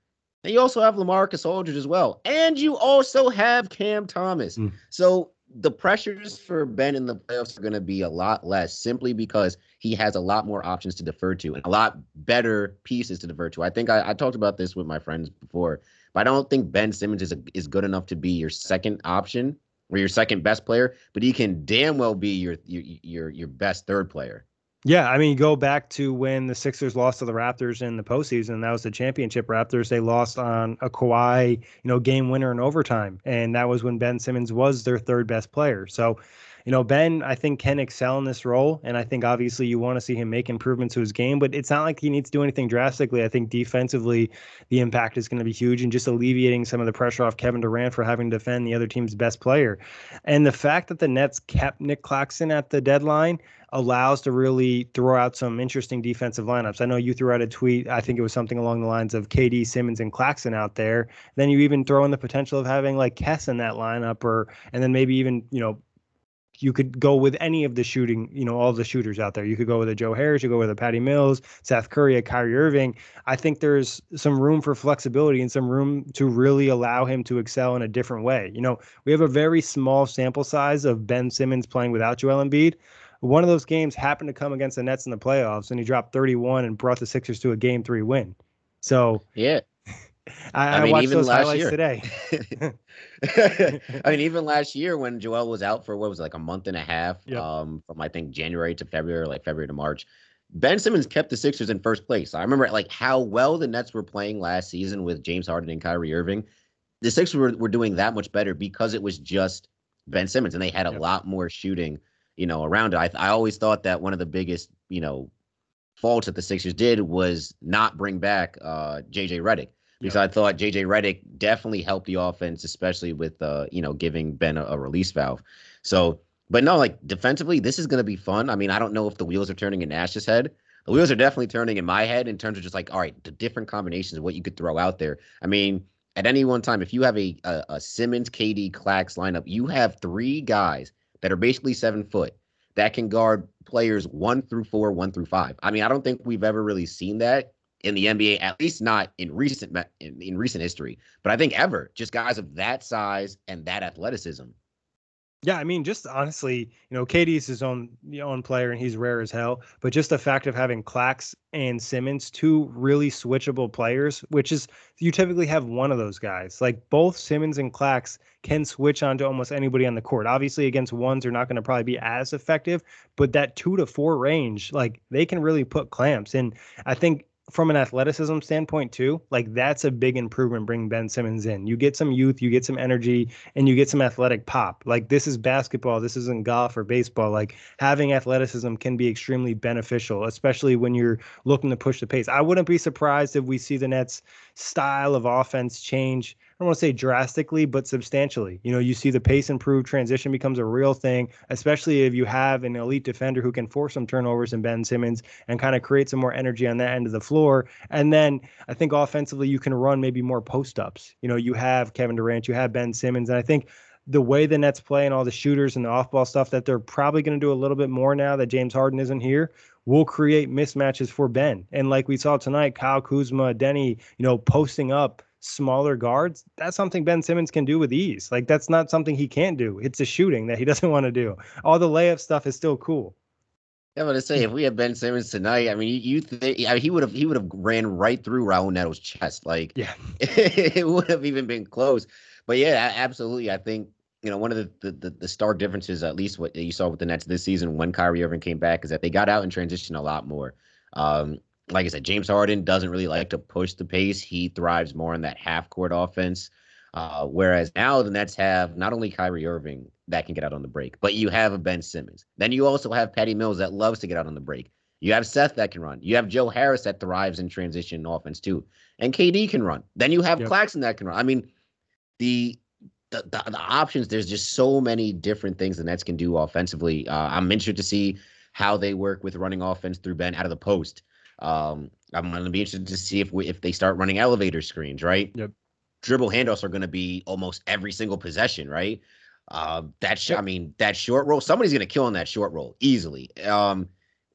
And you also have Lamarcus Aldridge as well. And you also have Cam Thomas. Mm. So the pressures for Ben in the playoffs are going to be a lot less simply because he has a lot more options to defer to and a lot better pieces to defer to. I think I, I talked about this with my friends before, but I don't think Ben Simmons is, a, is good enough to be your second option or your second best player, but he can damn well be your your your, your best third player. Yeah, I mean, go back to when the Sixers lost to the Raptors in the postseason. That was the championship Raptors. They lost on a Kawhi, you know, game winner in overtime, and that was when Ben Simmons was their third best player. So, you know, Ben, I think can excel in this role, and I think obviously you want to see him make improvements to his game, but it's not like he needs to do anything drastically. I think defensively, the impact is going to be huge, and just alleviating some of the pressure off Kevin Durant for having to defend the other team's best player, and the fact that the Nets kept Nic Claxton at the deadline allows to really throw out some interesting defensive lineups. I know you threw out a tweet. I think it was something along the lines of KD, Simmons, and Claxton out there. Then you even throw in the potential of having like Kess in that lineup, or and then maybe even you know you could go with any of the shooting, you know, all the shooters out there. You could go with a Joe Harris, you go with a Patty Mills, Seth Curry, a Kyrie Irving. I think there's some room for flexibility and some room to really allow him to excel in a different way. You know, we have a very small sample size of Ben Simmons playing without Joel Embiid. One of those games happened to come against the Nets in the playoffs, and he dropped 31 and brought the Sixers to a game three win. So yeah, I, I, mean, watched those highlights year. today. I mean, even last year when Joel was out for what was it, like a month and a half, Yep. um, from I think January to February, like February to March, Ben Simmons kept the Sixers in first place. I remember like how well the Nets were playing last season with James Harden and Kyrie Irving. The Sixers were, were doing that much better because it was just Ben Simmons, and they had a Yep. lot more shooting, you know, around it. I I always thought that one of the biggest, you know, faults that the Sixers did was not bring back uh JJ Redick because I thought JJ Redick definitely helped the offense, especially with uh, you know, giving Ben a, a release valve. So, but no, like defensively, this is gonna be fun. I mean, I don't know if the wheels are turning in Nash's head. The wheels are definitely turning in my head in terms of just like, all right, the different combinations of what you could throw out there. I mean, at any one time, if you have a a, a Simmons, KD, Clax lineup, you have three guys that are basically seven foot that can guard players one through four, one through five. I mean, I don't think we've ever really seen that in the NBA, at least not in recent in, in recent history. But I think ever, just guys of that size and that athleticism. Yeah, I mean, just honestly, you know, KD's his own own player and he's rare as hell. But just the fact of having Clax and Simmons, two really switchable players, which is you typically have one of those guys. Like both Simmons and Clax can switch onto almost anybody on the court. Obviously, against ones they're not going to probably be as effective, but that two to four range, like they can really put clamps. And I think from an athleticism standpoint too, like that's a big improvement bringing Ben Simmons in. You get some youth, you get some energy, and you get some athletic pop. Like this is basketball, this isn't golf or baseball. Like having athleticism can be extremely beneficial, especially when you're looking to push the pace. I wouldn't be surprised if we see the Nets style of offense change. I don't want to say drastically, but substantially. You know, you see the pace improve, transition becomes a real thing, especially if you have an elite defender who can force some turnovers in Ben Simmons and kind of create some more energy on that end of the floor. And then I think offensively, you can run maybe more post ups. You know, you have Kevin Durant, you have Ben Simmons, and I think the way the Nets play and all the shooters and the off ball stuff that they're probably going to do a little bit more now that James Harden isn't here will create mismatches for Ben. And like we saw tonight, Kyle Kuzma, Denny, you know, posting up smaller guards, that's something Ben Simmons can do with ease. Like that's not something he can't do. It's a shooting that he doesn't want to do. All the layup stuff is still cool. Yeah, gonna say if we had Ben Simmons tonight, I mean, you, think I mean, he would have he would have ran right through Raul Neto's chest, like Yeah. it would have even been close. But yeah, absolutely. I think you know one of the, the the the stark differences, at least what you saw with the Nets this season when Kyrie Irving came back, is that they got out in transition a lot more. Um, like I said, James Harden doesn't really like to push the pace. He thrives more in that half court offense. Uh, whereas now the Nets have not only Kyrie Irving that can get out on the break, but you have a Ben Simmons. Then you also have Patty Mills that loves to get out on the break. You have Seth that can run. You have Joe Harris that thrives in transition offense too, and KD can run. Then you have Yep. Claxton that can run. I mean, the the, the the options. There's just so many different things the Nets can do offensively. Uh, I'm interested to see how they work with running offense through Ben out of the post. Um, I'm going to be interested to see if we, if they start running elevator screens, right? Yep. Dribble handoffs are going to be almost every single possession, right? Uh, that sh- I mean, that short roll, somebody's going to kill on that short roll easily. Um,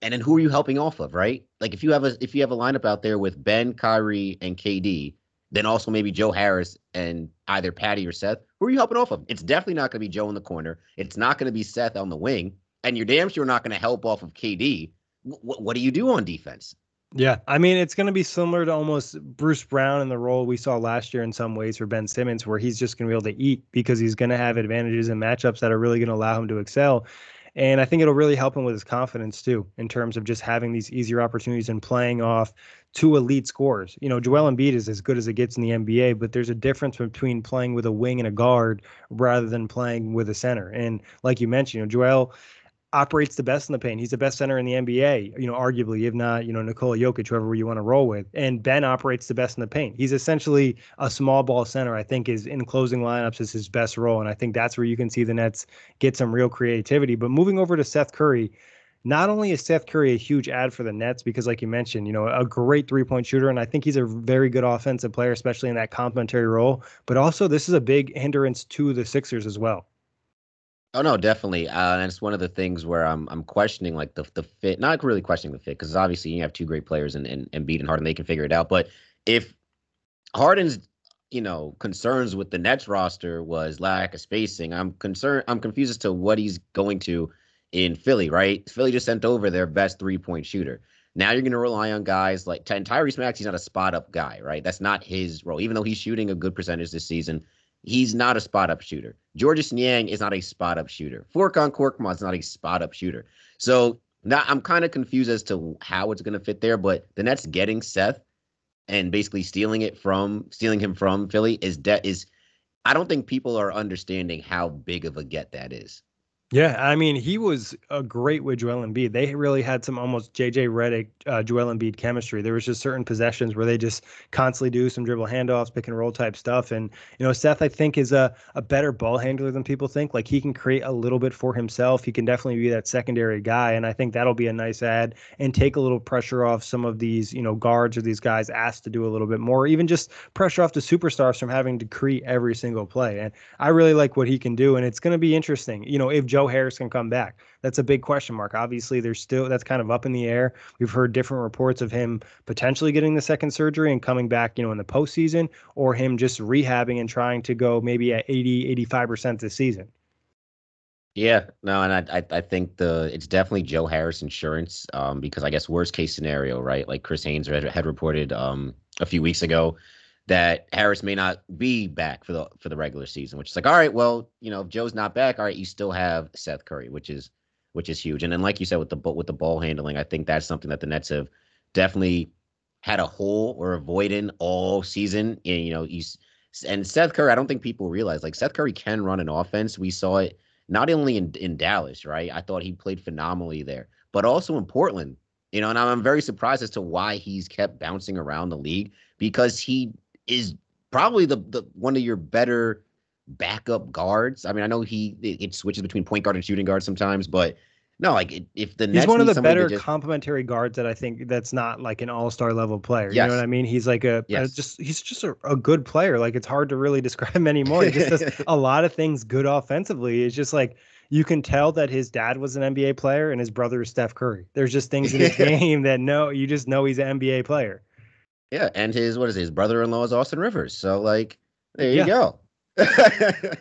and then who are you helping off of, right? Like if you have a if you have a lineup out there with Ben, Kyrie, and KD, then also maybe Joe Harris and either Patty or Seth, who are you helping off of? It's definitely not going to be Joe in the corner. It's not going to be Seth on the wing, and you're damn sure not going to help off of KD. What what do you do on defense? Yeah, I mean it's going to be similar to almost Bruce Brown in the role we saw last year in some ways for Ben Simmons, where he's just going to be able to eat because he's going to have advantages and matchups that are really going to allow him to excel. And I think it'll really help him with his confidence too, in terms of just having these easier opportunities and playing off two elite scorers. You know, Joel Embiid is as good as it gets in the NBA, but there's a difference between playing with a wing and a guard rather than playing with a center. And like you mentioned, you know, Joel operates the best in the paint. He's the best center in the NBA, you know, arguably, if not, you know, Nikola Jokic, whoever you want to roll with. And Ben operates the best in the paint. He's essentially a small ball center, I think, is in closing lineups is his best role. And I think that's where you can see the Nets get some real creativity. But moving over to Seth Curry, not only is Seth Curry a huge ad for the Nets because, like you mentioned, you know, a great three point shooter, and I think he's a very good offensive player, especially in that complementary role. But also, this is a big hindrance to the Sixers as well. Oh no, definitely, uh, and it's one of the things where I'm I'm questioning like the the fit, not really questioning the fit, because obviously you have two great players and in Embiid and Harden, they can figure it out. But if Harden's you know concerns with the Nets roster was lack of spacing, I'm concerned. I'm confused as to what he's going to in Philly. Right, Philly just sent over their best three point shooter. Now you're going to rely on guys like Tyrese Maxey. He's not a spot up guy, right? That's not his role. Even though he's shooting a good percentage this season, He's not a spot up shooter. Georges Niang is not a spot up shooter. Furkan Korkmaz is not a spot up shooter. So now I'm kind of confused as to how it's going to fit there. But the Nets getting Seth and basically stealing it from stealing him from Philly is debt is. I don't think people are understanding how big of a get that is. Yeah, I mean, he was a great with Joel Embiid. They really had some almost JJ Redick, uh, Joel Embiid chemistry. There was just certain possessions where they just constantly do some dribble handoffs, pick and roll type stuff. And you know, Seth, I think, is a a better ball handler than people think. Like he can create a little bit for himself. He can definitely be that secondary guy, and I think that'll be a nice add and take a little pressure off some of these, you know, guards or these guys asked to do a little bit more, even just pressure off the superstars from having to create every single play. And I really like what he can do, and it's going to be interesting. You know, if Joe Joe Harris can come back? That's a big question mark. Obviously, there's still that's kind of up in the air. We've heard different reports of him potentially getting the second surgery and coming back, you know, in the postseason, or him just rehabbing and trying to go maybe at 80, 85% this season. Yeah, no, and I, I, I think the it's definitely Joe Harris insurance, um, because I guess worst case scenario, right? Like Chris Haynes had, reported um a few weeks ago that Harris may not be back for the for the regular season, which is like, all right, well, you know, if Joe's not back, all right, you still have Seth Curry, which is which is huge. And then, like you said, with the with the ball handling, I think that's something that the Nets have definitely had a hole or avoid in all season. And you know, he's and Seth Curry. I don't think people realize like Seth Curry can run an offense. We saw it not only in in Dallas, right? I thought he played phenomenally there, but also in Portland. You know, and I'm very surprised as to why he's kept bouncing around the league because he is probably the, the one of your better backup guards. I mean, I know he it, it switches between point guard and shooting guard sometimes, but no, like if the he's Nets one of the better just... complementary guards that I think that's not like an all star level player. Yes. You know what I mean? He's like a, yes. a just he's just a, a, good player. Like it's hard to really describe him anymore. He just does a lot of things good offensively. It's just like you can tell that his dad was an NBA player and his brother is Steph Curry. There's just things in his game that no, you just know he's an NBA player. Yeah, and his what is it, his brother-in-law is Austin Rivers. So like, there you yeah. go.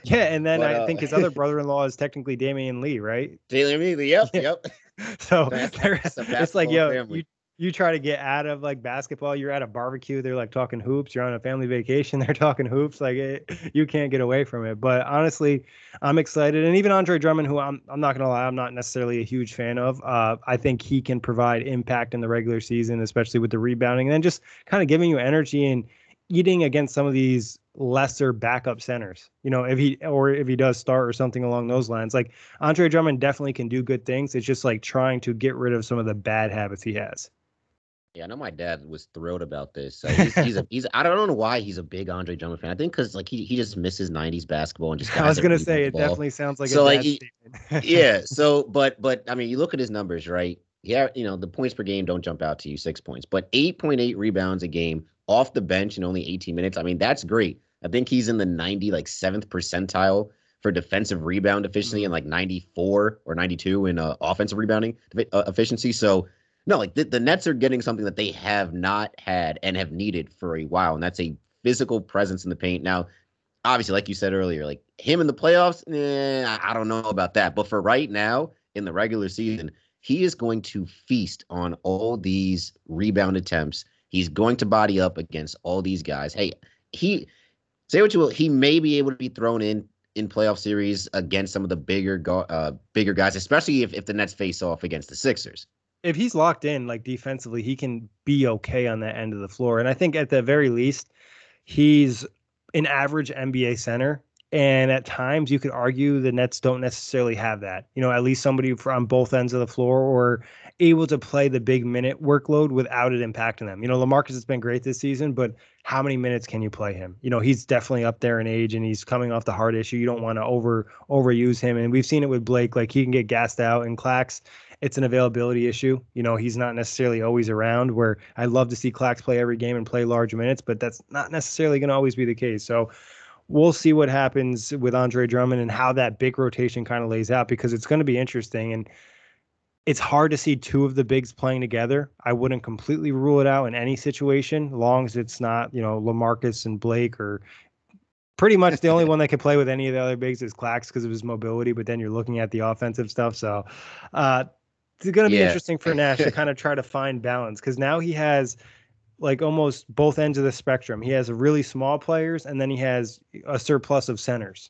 yeah, and then but, I uh, think his other brother-in-law is technically Damion Lee, right? Damion Lee, yep, yeah. yep. So it's like, yo, family. you you try to get out of like basketball, you're at a barbecue, they're like talking hoops, you're on a family vacation, they're talking hoops, like it, you can't get away from it. But honestly, I'm excited, and even Andre Drummond, who I'm I'm not gonna lie, I'm not necessarily a huge fan of. Uh, I think he can provide impact in the regular season, especially with the rebounding, and then just kind of giving you energy and eating against some of these lesser backup centers. You know, if he or if he does start or something along those lines. Like Andre Drummond definitely can do good things. It's just like trying to get rid of some of the bad habits he has. Yeah, I know my dad was thrilled about this. Uh, he's, he's, a, he's I don't know why he's a big Andre Drummond fan. I think because like he, he just misses '90s basketball and just. I was gonna say it definitely sounds like so like he, yeah. So but but I mean you look at his numbers right. Yeah, you know the points per game don't jump out to you six points, but 8.8 rebounds a game off the bench in only 18 minutes. I mean that's great. I think he's in the 90 like seventh percentile for defensive rebound efficiency and like 94 or 92 in uh, offensive rebounding uh, efficiency. So no, like the, the Nets are getting something that they have not had and have needed for a while, and that's a physical presence in the paint. Now, obviously, like you said earlier, like him in the playoffs, eh, I don't know about that. But for right now, in the regular season, he is going to feast on all these rebound attempts. He's going to body up against all these guys. Hey, he say what you will, he may be able to be thrown in in playoff series against some of the bigger uh, bigger guys, especially if, if the Nets face off against the Sixers. If he's locked in, like defensively, he can be okay on that end of the floor. And I think at the very least, he's an average NBA center. And at times, you could argue the Nets don't necessarily have that. You know, at least somebody from both ends of the floor or able to play the big minute workload without it impacting them. You know, Lamarcus has been great this season, but how many minutes can you play him? You know, he's definitely up there in age and he's coming off the heart issue. You don't want to over overuse him. And we've seen it with Blake, like he can get gassed out and Clax. It's an availability issue. You know, he's not necessarily always around where I love to see Clax play every game and play large minutes, but that's not necessarily going to always be the case. So we'll see what happens with Andre Drummond and how that big rotation kind of lays out because it's going to be interesting. And it's hard to see two of the bigs playing together. I wouldn't completely rule it out in any situation, long as it's not, you know, Lamarcus and Blake or pretty much the only one that can play with any of the other bigs is Clax because of his mobility. But then you're looking at the offensive stuff. So uh, it's going to be yeah. interesting for Nash to kind of try to find balance because now he has like almost both ends of the spectrum. He has really small players and then he has a surplus of centers.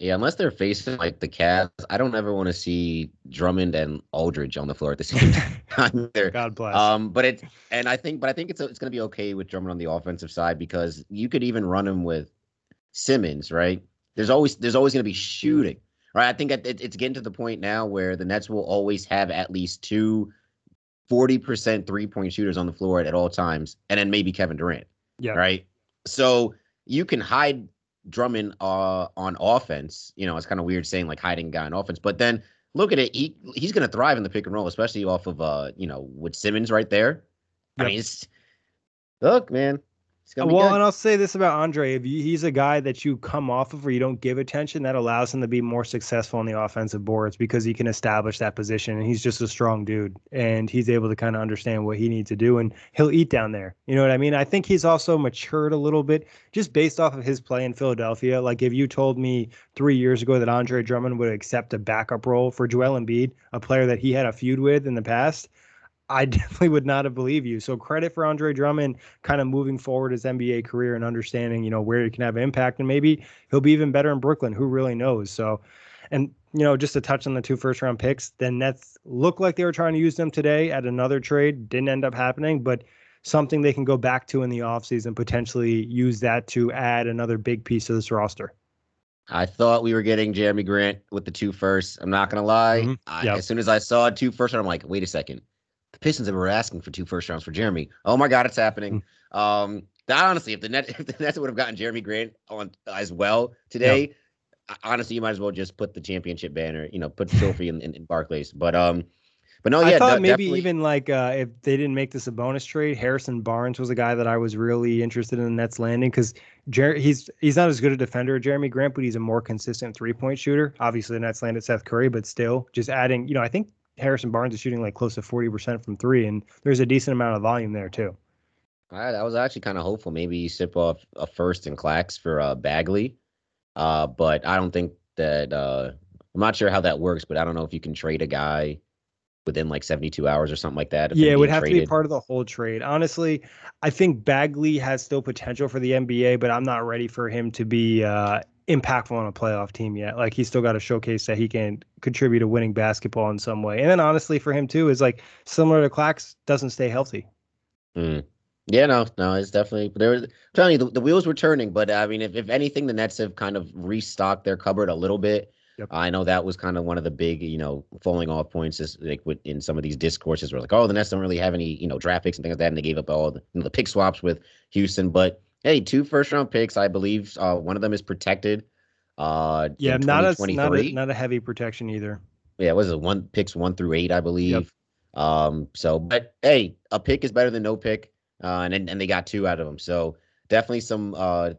Yeah, unless they're facing like the Cavs, I don't ever want to see Drummond and Aldridge on the floor at the same time. God bless. Um, but it and I think, but I think it's it's going to be okay with Drummond on the offensive side because you could even run him with Simmons, right? There's always there's always going to be shooting, right? I think it's getting to the point now where the Nets will always have at least two 40% three point shooters on the floor at, at all times, and then maybe Kevin Durant. Yeah. Right. So you can hide Drummond uh, on offense, you know, it's kind of weird saying like hiding guy on offense, but then look at it, he he's going to thrive in the pick and roll, especially off of uh, you know, with Simmons right there. Yep. I mean, it's look, man, well, good. and I'll say this about Andre: if you, he's a guy that you come off of or you don't give attention, that allows him to be more successful on the offensive boards because he can establish that position, and he's just a strong dude, and he's able to kind of understand what he needs to do, and he'll eat down there. You know what I mean? I think he's also matured a little bit just based off of his play in Philadelphia. Like if you told me three years ago that Andre Drummond would accept a backup role for Joel Embiid, a player that he had a feud with in the past, I definitely would not have believed you. So credit for Andre Drummond kind of moving forward his NBA career and understanding, you know, where he can have impact and maybe he'll be even better in Brooklyn. Who really knows? So, and you know, just to touch on the two first round picks, the Nets look like they were trying to use them today at another trade. Didn't end up happening, but something they can go back to in the offseason, potentially use that to add another big piece to this roster. I thought we were getting Jerami Grant with the two first. I'm not gonna lie. Mm-hmm. I, yep. As soon as I saw two first, I'm like, wait a second Pistons that were asking for two first rounds for Jerami. Oh my God, it's happening. Mm. Um, that honestly, if the Nets if the Nets would have gotten Jerami Grant on as well today, honestly, you might as well just put the championship banner, you know, put the trophy in, in, in Barclays. But um, but no, yeah, I thought maybe even like uh, if they didn't make this a bonus trade, Harrison Barnes was a guy that I was really interested in the Nets landing because Jer- he's he's not as good a defender as Jerami Grant, but he's a more consistent three point shooter. Obviously, the Nets landed Seth Curry, but still, just adding, you know, I think Harrison Barnes is shooting like close to 40% from three, and there's a decent amount of volume there too. I, I was actually kind of hopeful maybe you sip off a first in Clax for uh, Bagley, uh, but I don't think that. Uh, I'm not sure how that works, but I don't know if you can trade a guy within like 72 hours or something like that. Yeah, it would have traded. to be part of the whole trade. Honestly, I think Bagley has still potential for the NBA, but I'm not ready for him to be uh, impactful on a playoff team yet. Like he's still got to showcase that he can contribute to winning basketball in some way. And then honestly, for him too, is like similar to Clax, doesn't stay healthy. Mm. Yeah, no, no, it's definitely there. Was, I'm telling you, the, the, wheels were turning. But I mean, if if anything, the Nets have kind of restocked their cupboard a little bit. Yep. I know that was kind of one of the big, you know, falling off points is like with, in some of these discourses where like, oh, the Nets don't really have any, you know, draft picks and things like that, and they gave up all the, you know, the pick swaps with Houston. But hey, two first round picks, I believe. Uh, one of them is protected. Uh, yeah, not a, not a not a heavy protection either. Yeah, it was a one picks one through eight, I believe. Yep. Um, so but hey, a pick is better than no pick. Uh, and and they got two out of them. So definitely some uh,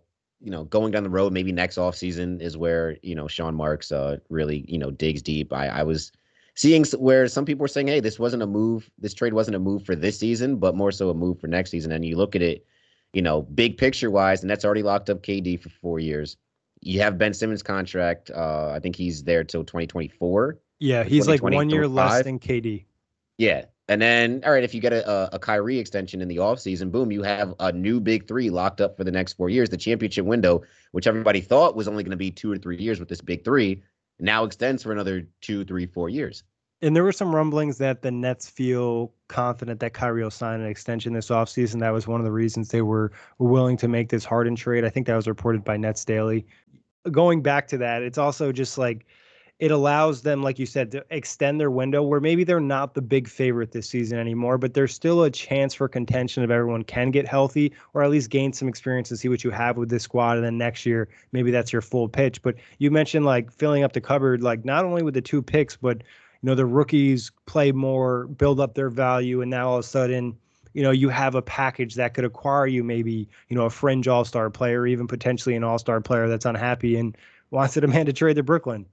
you know, going down the road, maybe next off season is where you know Sean Marks uh really you know digs deep. I I was seeing where some people were saying, hey, this wasn't a move, this trade wasn't a move for this season, but more so a move for next season. And you look at it, you know, big picture wise, and that's already locked up KD for four years you have Ben Simmons' contract. Uh, I think he's there till 2024. Yeah, he's like one year less than KD. Yeah, And then, all right, if you get a, a Kyrie extension in the offseason, boom, you have a new big three locked up for the next four years. The championship window, which everybody thought was only going to be two or three years with this big three, now extends for another two, three, four years. And there were some rumblings that the Nets feel confident that Kyrie will sign an extension this offseason. That was one of the reasons they were willing to make this Harden trade. I think that was reported by Nets Daily. Going back to that, it's also just like it allows them, like you said, to extend their window where maybe they're not the big favorite this season anymore, but there's still a chance for contention if everyone can get healthy or at least gain some experience and see what you have with this squad. And then next year, maybe that's your full pitch. But you mentioned like filling up the cupboard, like not only with the two picks, but you know the rookies play more, build up their value, and now all of a sudden you know you have a package that could acquire you maybe you know a fringe all-star player even potentially an all-star player that's unhappy and wants to demand a trade to brooklyn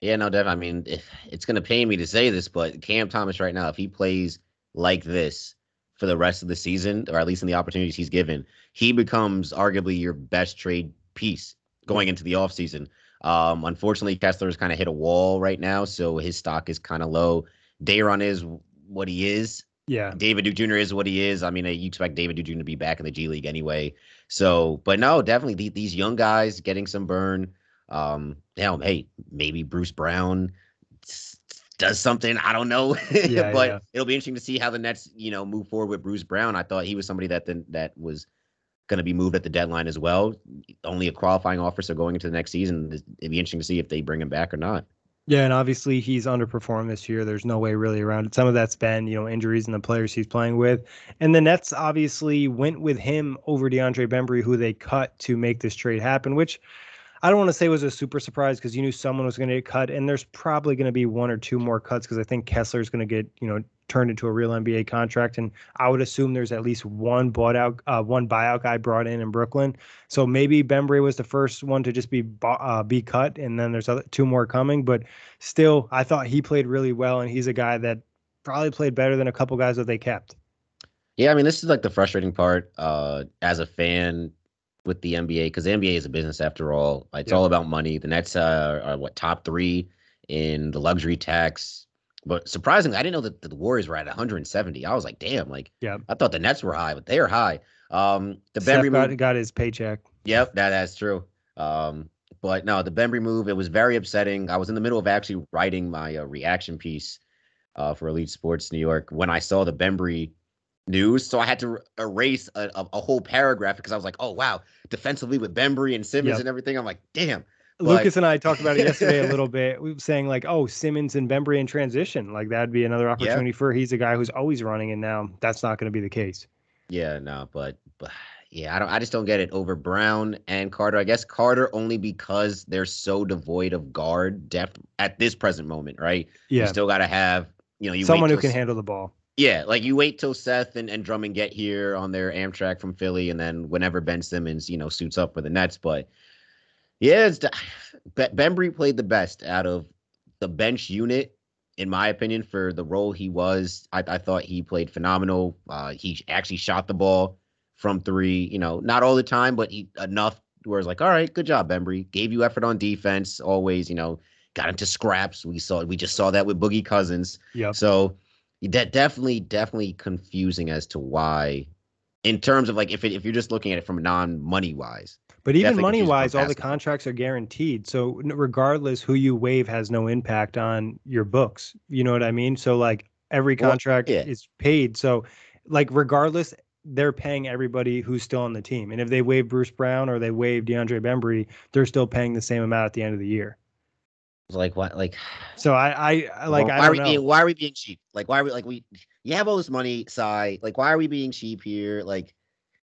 yeah, no, Dev. I mean, eh, it's going to pain me to say this, but Cam Thomas right now, if he plays like this for the rest of the season, or at least in the opportunities he's given, he becomes arguably your best trade piece going into the offseason. Um, unfortunately, Kessler Kessler's kind of hit a wall right now, so his stock is kind of low. Day'Ron is what he is. Yeah. David Duke Jr. is what he is. I mean, you expect David Duke Jr. to be back in the G League anyway. So, but no, definitely these young guys getting some burn. Um, know, hey, maybe Bruce Brown does something. I don't know, yeah, but yeah. it'll be interesting to see how the Nets, you know, move forward with Bruce Brown. I thought he was somebody that then that was going to be moved at the deadline as well. Only a qualifying offer, so going into the next season, it'd be interesting to see if they bring him back or not. Yeah, and obviously he's underperformed this year. There's no way really around it. Some of that's been, you know, injuries and the players he's playing with. And the Nets obviously went with him over DeAndre Bembry, who they cut to make this trade happen, which I don't want to say it was a super surprise because you knew someone was going to get cut, and there's probably going to be one or two more cuts because I think Kessler is going to get you know turned into a real NBA contract, and I would assume there's at least one bought out, uh, one buyout guy brought in in Brooklyn. So maybe Bembry was the first one to just be uh, be cut, and then there's other, two more coming. But still, I thought he played really well, and he's a guy that probably played better than a couple guys that they kept. Yeah, I mean, this is like the frustrating part uh, as a fan with the NBA because the NBA is a business after all. It's yeah. all about money. The Nets uh, are what top three in the luxury tax. But surprisingly, I didn't know that the Warriors were at 170. I was like, damn, like yeah. I thought the Nets were high, but they are high. Um, the Bembry got, got his paycheck. Yep, that that's true. Um, but no, the Bembry move, it was very upsetting. I was in the middle of actually writing my uh, reaction piece uh, for Elite Sports New York when I saw the Bembry news. So I had to erase a, a, a, whole paragraph because I was like, oh, wow, defensively with Bembry and Simmons yep. and everything. I'm like, damn. But... Lucas and I talked about it yesterday a little bit. We were saying like, oh, Simmons and Bembry in transition, like that'd be another opportunity yep. for. He's a guy who's always running, and now that's not going to be the case. Yeah, no, but, but yeah, I don't. I just don't get it over Brown and Carter. I guess Carter only because they're so devoid of guard depth at this present moment, right? Yeah, you still got to have you know you someone who can handle the ball. Yeah, like you wait till Seth and, and Drummond get here on their Amtrak from Philly, and then whenever Ben Simmons, you know, suits up for the Nets. But yeah, it's Bembry played the best out of the bench unit, in my opinion, for the role he was. I, I thought he played phenomenal. Uh, he actually shot the ball from three, you know, not all the time, but he enough where it's like, all right, good job, Bembry. Gave you effort on defense, always, you know, got into scraps. We saw we just saw that with Boogie Cousins. Yeah. So that definitely definitely confusing as to why in terms of like if it, if you're just looking at it from non money wise but even money wise all the contracts are guaranteed. So regardless who you waive has no impact on your books. You know what i mean? So like every contract well, yeah. is paid. So like regardless they're paying everybody who's still on the team. And if they waive bruce brown or they waive deandre bembry they're still paying the same amount at the end of the year like what? Like so I I like well, why are we being why are we being cheap? Like why are we like we you have all this money, Tsai. Like why are we being cheap here? Like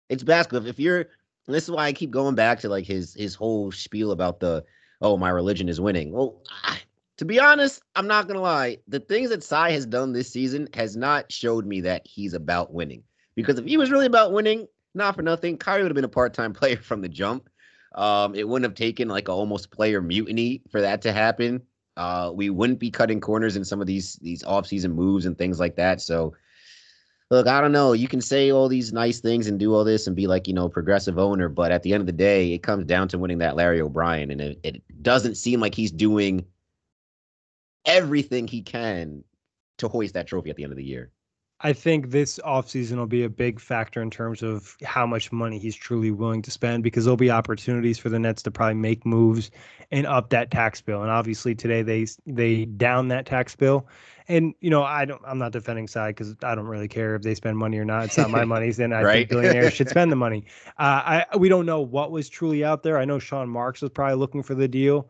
it's basketball. If you're this is why I keep going back to like his his whole spiel about the oh my religion is winning. Well, I, to be honest, I'm not gonna lie. The things that Tsai has done this season has not showed me that he's about winning. Because if he was really about winning, not for nothing, Kyrie would have been a part-time player from the jump. Um, it wouldn't have taken like a almost player mutiny for that to happen. Uh, we wouldn't be cutting corners in some of these these offseason moves and things like that. So look, I don't know. You can say all these nice things and do all this and be like, you know, progressive owner, but at the end of the day, it comes down to winning that Larry O'Brien. And it, it doesn't seem like he's doing everything he can to hoist that trophy at the end of the year. I think this offseason will be a big factor in terms of how much money he's truly willing to spend because there'll be opportunities for the Nets to probably make moves and up that tax bill. And obviously today they they down that tax bill. And you know, I don't I'm not defending Tsai because I don't really care if they spend money or not. It's not my money. Then I Right. think billionaires should spend the money. Uh, I we don't know what was truly out there. I know Sean Marks was probably looking for the deal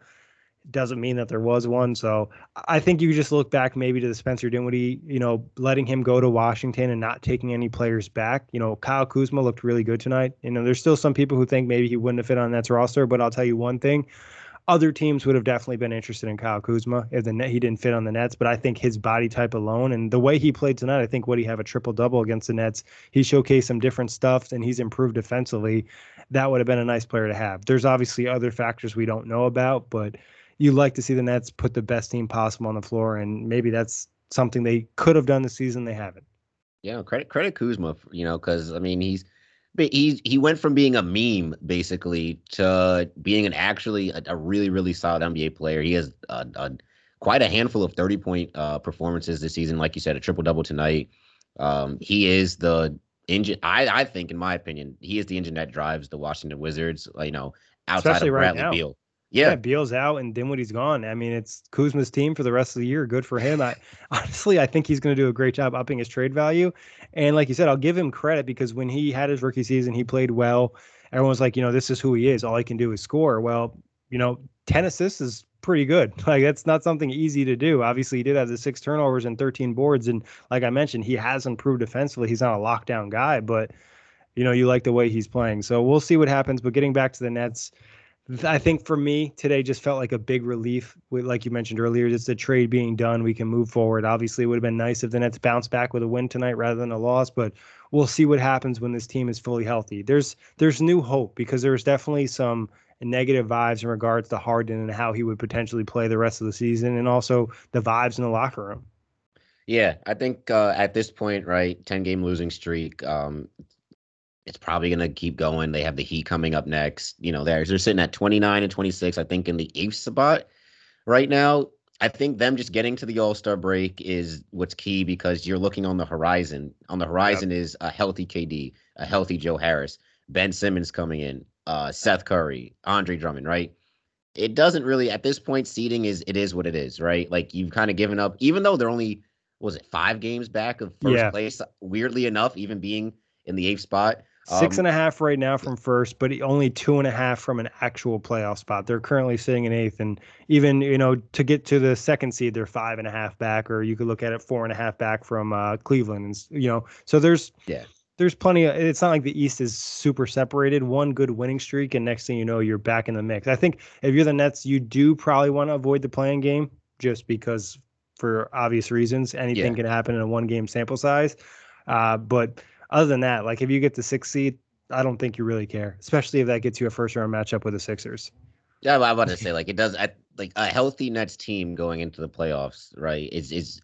doesn't mean that there was one. So I think you just look back maybe to the Spencer Dinwiddie, you know, letting him go to Washington and not taking any players back. You know, Kyle Kuzma looked really good tonight. You know, there's still some people who think maybe he wouldn't have fit on Nets roster, but I'll tell you one thing. Other teams would have definitely been interested in Kyle Kuzma if the net, he didn't fit on the Nets, but I think his body type alone and the way he played tonight, I think would he have a triple double against the Nets? He showcased some different stuff and he's improved defensively. That would have been a nice player to have. There's obviously other factors we don't know about, but you like to see the Nets put the best team possible on the floor, and maybe that's something they could have done this season. They haven't. Yeah, credit credit Kuzma, you know, because I mean he's he he went from being a meme basically to being an actually a, a really really solid NBA player. He has a, a quite a handful of thirty point uh, performances this season, like you said, a triple double tonight. Um, he is the engine. I I think, in my opinion, he is the engine that drives the Washington Wizards. You know, outside Especially of Bradley now. Beal. Yeah. Yeah, Beal's out and Dinwiddie's gone. I mean, it's Kuzma's team for the rest of the year. Good for him. I honestly, I think he's going to do a great job upping his trade value. And like you said, I'll give him credit because when he had his rookie season, he played well. Everyone was like, you know, this is who he is. All he can do is score. Well, you know, 10 assists is pretty good. Like that's not something easy to do. Obviously, he did have the six turnovers and 13 boards. And like I mentioned, he has improved defensively. He's not a lockdown guy, but you know, you like the way he's playing. So we'll see what happens. But getting back to the Nets, I think for me today just felt like a big relief. Like you mentioned earlier, just the trade being done, we can move forward. Obviously, it would have been nice if the Nets bounced back with a win tonight rather than a loss, but we'll see what happens when this team is fully healthy. There's there's new hope because there's definitely some negative vibes in regards to Harden and how he would potentially play the rest of the season, and also the vibes in the locker room. Yeah, I think uh, at this point, right, ten game losing streak. Um, it's probably gonna keep going. They have the Heat coming up next. You know, they're they're sitting at twenty nine and twenty six. I think in the eighth spot right now. I think them just getting to the All Star break is what's key because you're looking on the horizon. On the horizon is a healthy KD, a healthy Joe Harris, Ben Simmons coming in, uh, Seth Curry, Andre Drummond, right? It doesn't really at this point. Seeding is it is what it is, right? Like you've kind of given up, even though they're only was it five games back of first Yeah. place. Weirdly enough, even being in the eighth spot, Six Um, and a half right now from first, but only two and a half from an actual playoff spot. They're currently sitting in eighth, and even you know to get to the second seed, they're five and a half back, or you could look at it four and a half back from uh, Cleveland, and you know so there's Yeah. there's plenty of. It's not like the East is super separated. One good winning streak, and next thing you know, you're back in the mix. I think if you're the Nets, you do probably want to avoid the play-in game just because for obvious reasons. Anything Yeah. can happen in a one game sample size. Uh, but other than that, like if you get the sixth seed, I don't think you really care, especially if that gets you a first round matchup with the Sixers. Yeah, I want to say like it does. I, like a healthy Nets team going into the playoffs, right? Is is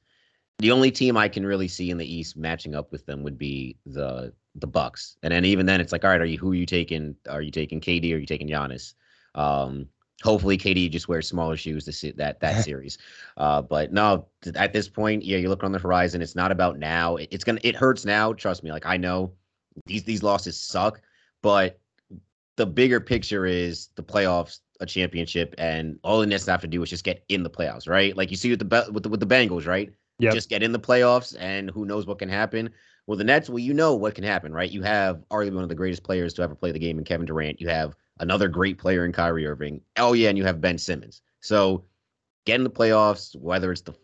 the only team I can really see in the East matching up with them would be the the Bucks, and then even then it's like, all right, are you who are you taking? Are you taking KD? Or are you taking Giannis? Um, hopefully KD just wears smaller shoes to see that that series. Uh, but no, at this point, yeah, you look on the horizon. It's not about now. It- it's gonna it hurts now. Trust me. Like I know these these losses suck, but the bigger picture is the playoffs, a championship, and all the Nets have to do is just get in the playoffs, right? Like you see with the with the, with the Bengals, right? Yep. Just get in the playoffs, and who knows what can happen. Well, the Nets, well, you know what can happen, right? You have arguably one of the greatest players to ever play the game in Kevin Durant. You have another great player in Kyrie Irving. Oh yeah, and you have Ben Simmons. So get in the playoffs, whether it's the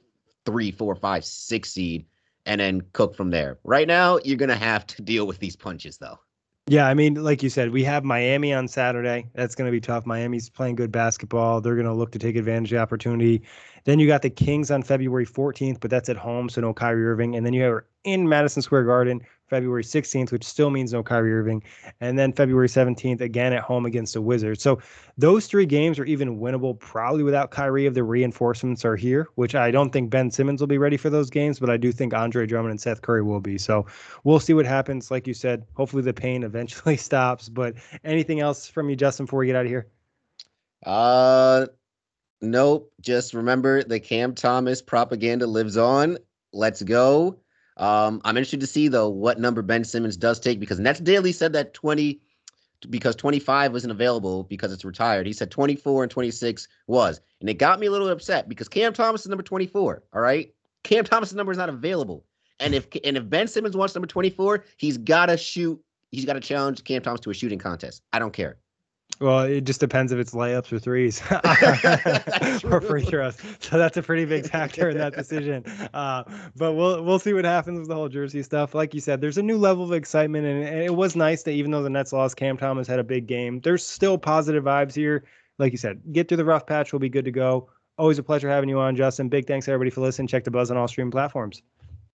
three, four, five, six seed, and then cook from there. Right now, you're gonna have to deal with these punches, though. Yeah, I mean, like you said, we have Miami on Saturday. That's going to be tough. Miami's playing good basketball. They're going to look to take advantage of the opportunity. Then you got the Kings on February 14th, but that's at home, so no Kyrie Irving. And then you have in Madison Square Garden February 16th, which still means no Kyrie Irving. And then February 17th, again at home against the Wizards. So those three games are even winnable, probably without Kyrie if the reinforcements are here, which I don't think Ben Simmons will be ready for those games, but I do think Andre Drummond and Seth Curry will be. So we'll see what happens. Like you said, hopefully the pain eventually stops. But anything else from you, Justin, before we get out of here? Uh, nope. Just remember the Cam Thomas propaganda lives on. Let's go. Um, I'm interested to see though what number Ben Simmons does take because Nets Daily said that 20 because 25 wasn't available because it's retired. He said 24 and 26 was, and it got me a little upset because Cam Thomas is number 24. All right, Cam Thomas' number is not available, and if and if Ben Simmons wants number 24, he's got to shoot. He's got to challenge Cam Thomas to a shooting contest. I don't care. Well, it just depends if it's layups or threes or free throws. So that's a pretty big factor in that decision. Uh, but we'll we'll see what happens with the whole jersey stuff. Like you said, there's a new level of excitement, and, and it was nice that even though the Nets lost, Cam Thomas had a big game. There's still positive vibes here. Like you said, get through the rough patch. We'll be good to go. Always a pleasure having you on, Justin. Big thanks everybody for listening. Check the buzz on all stream platforms.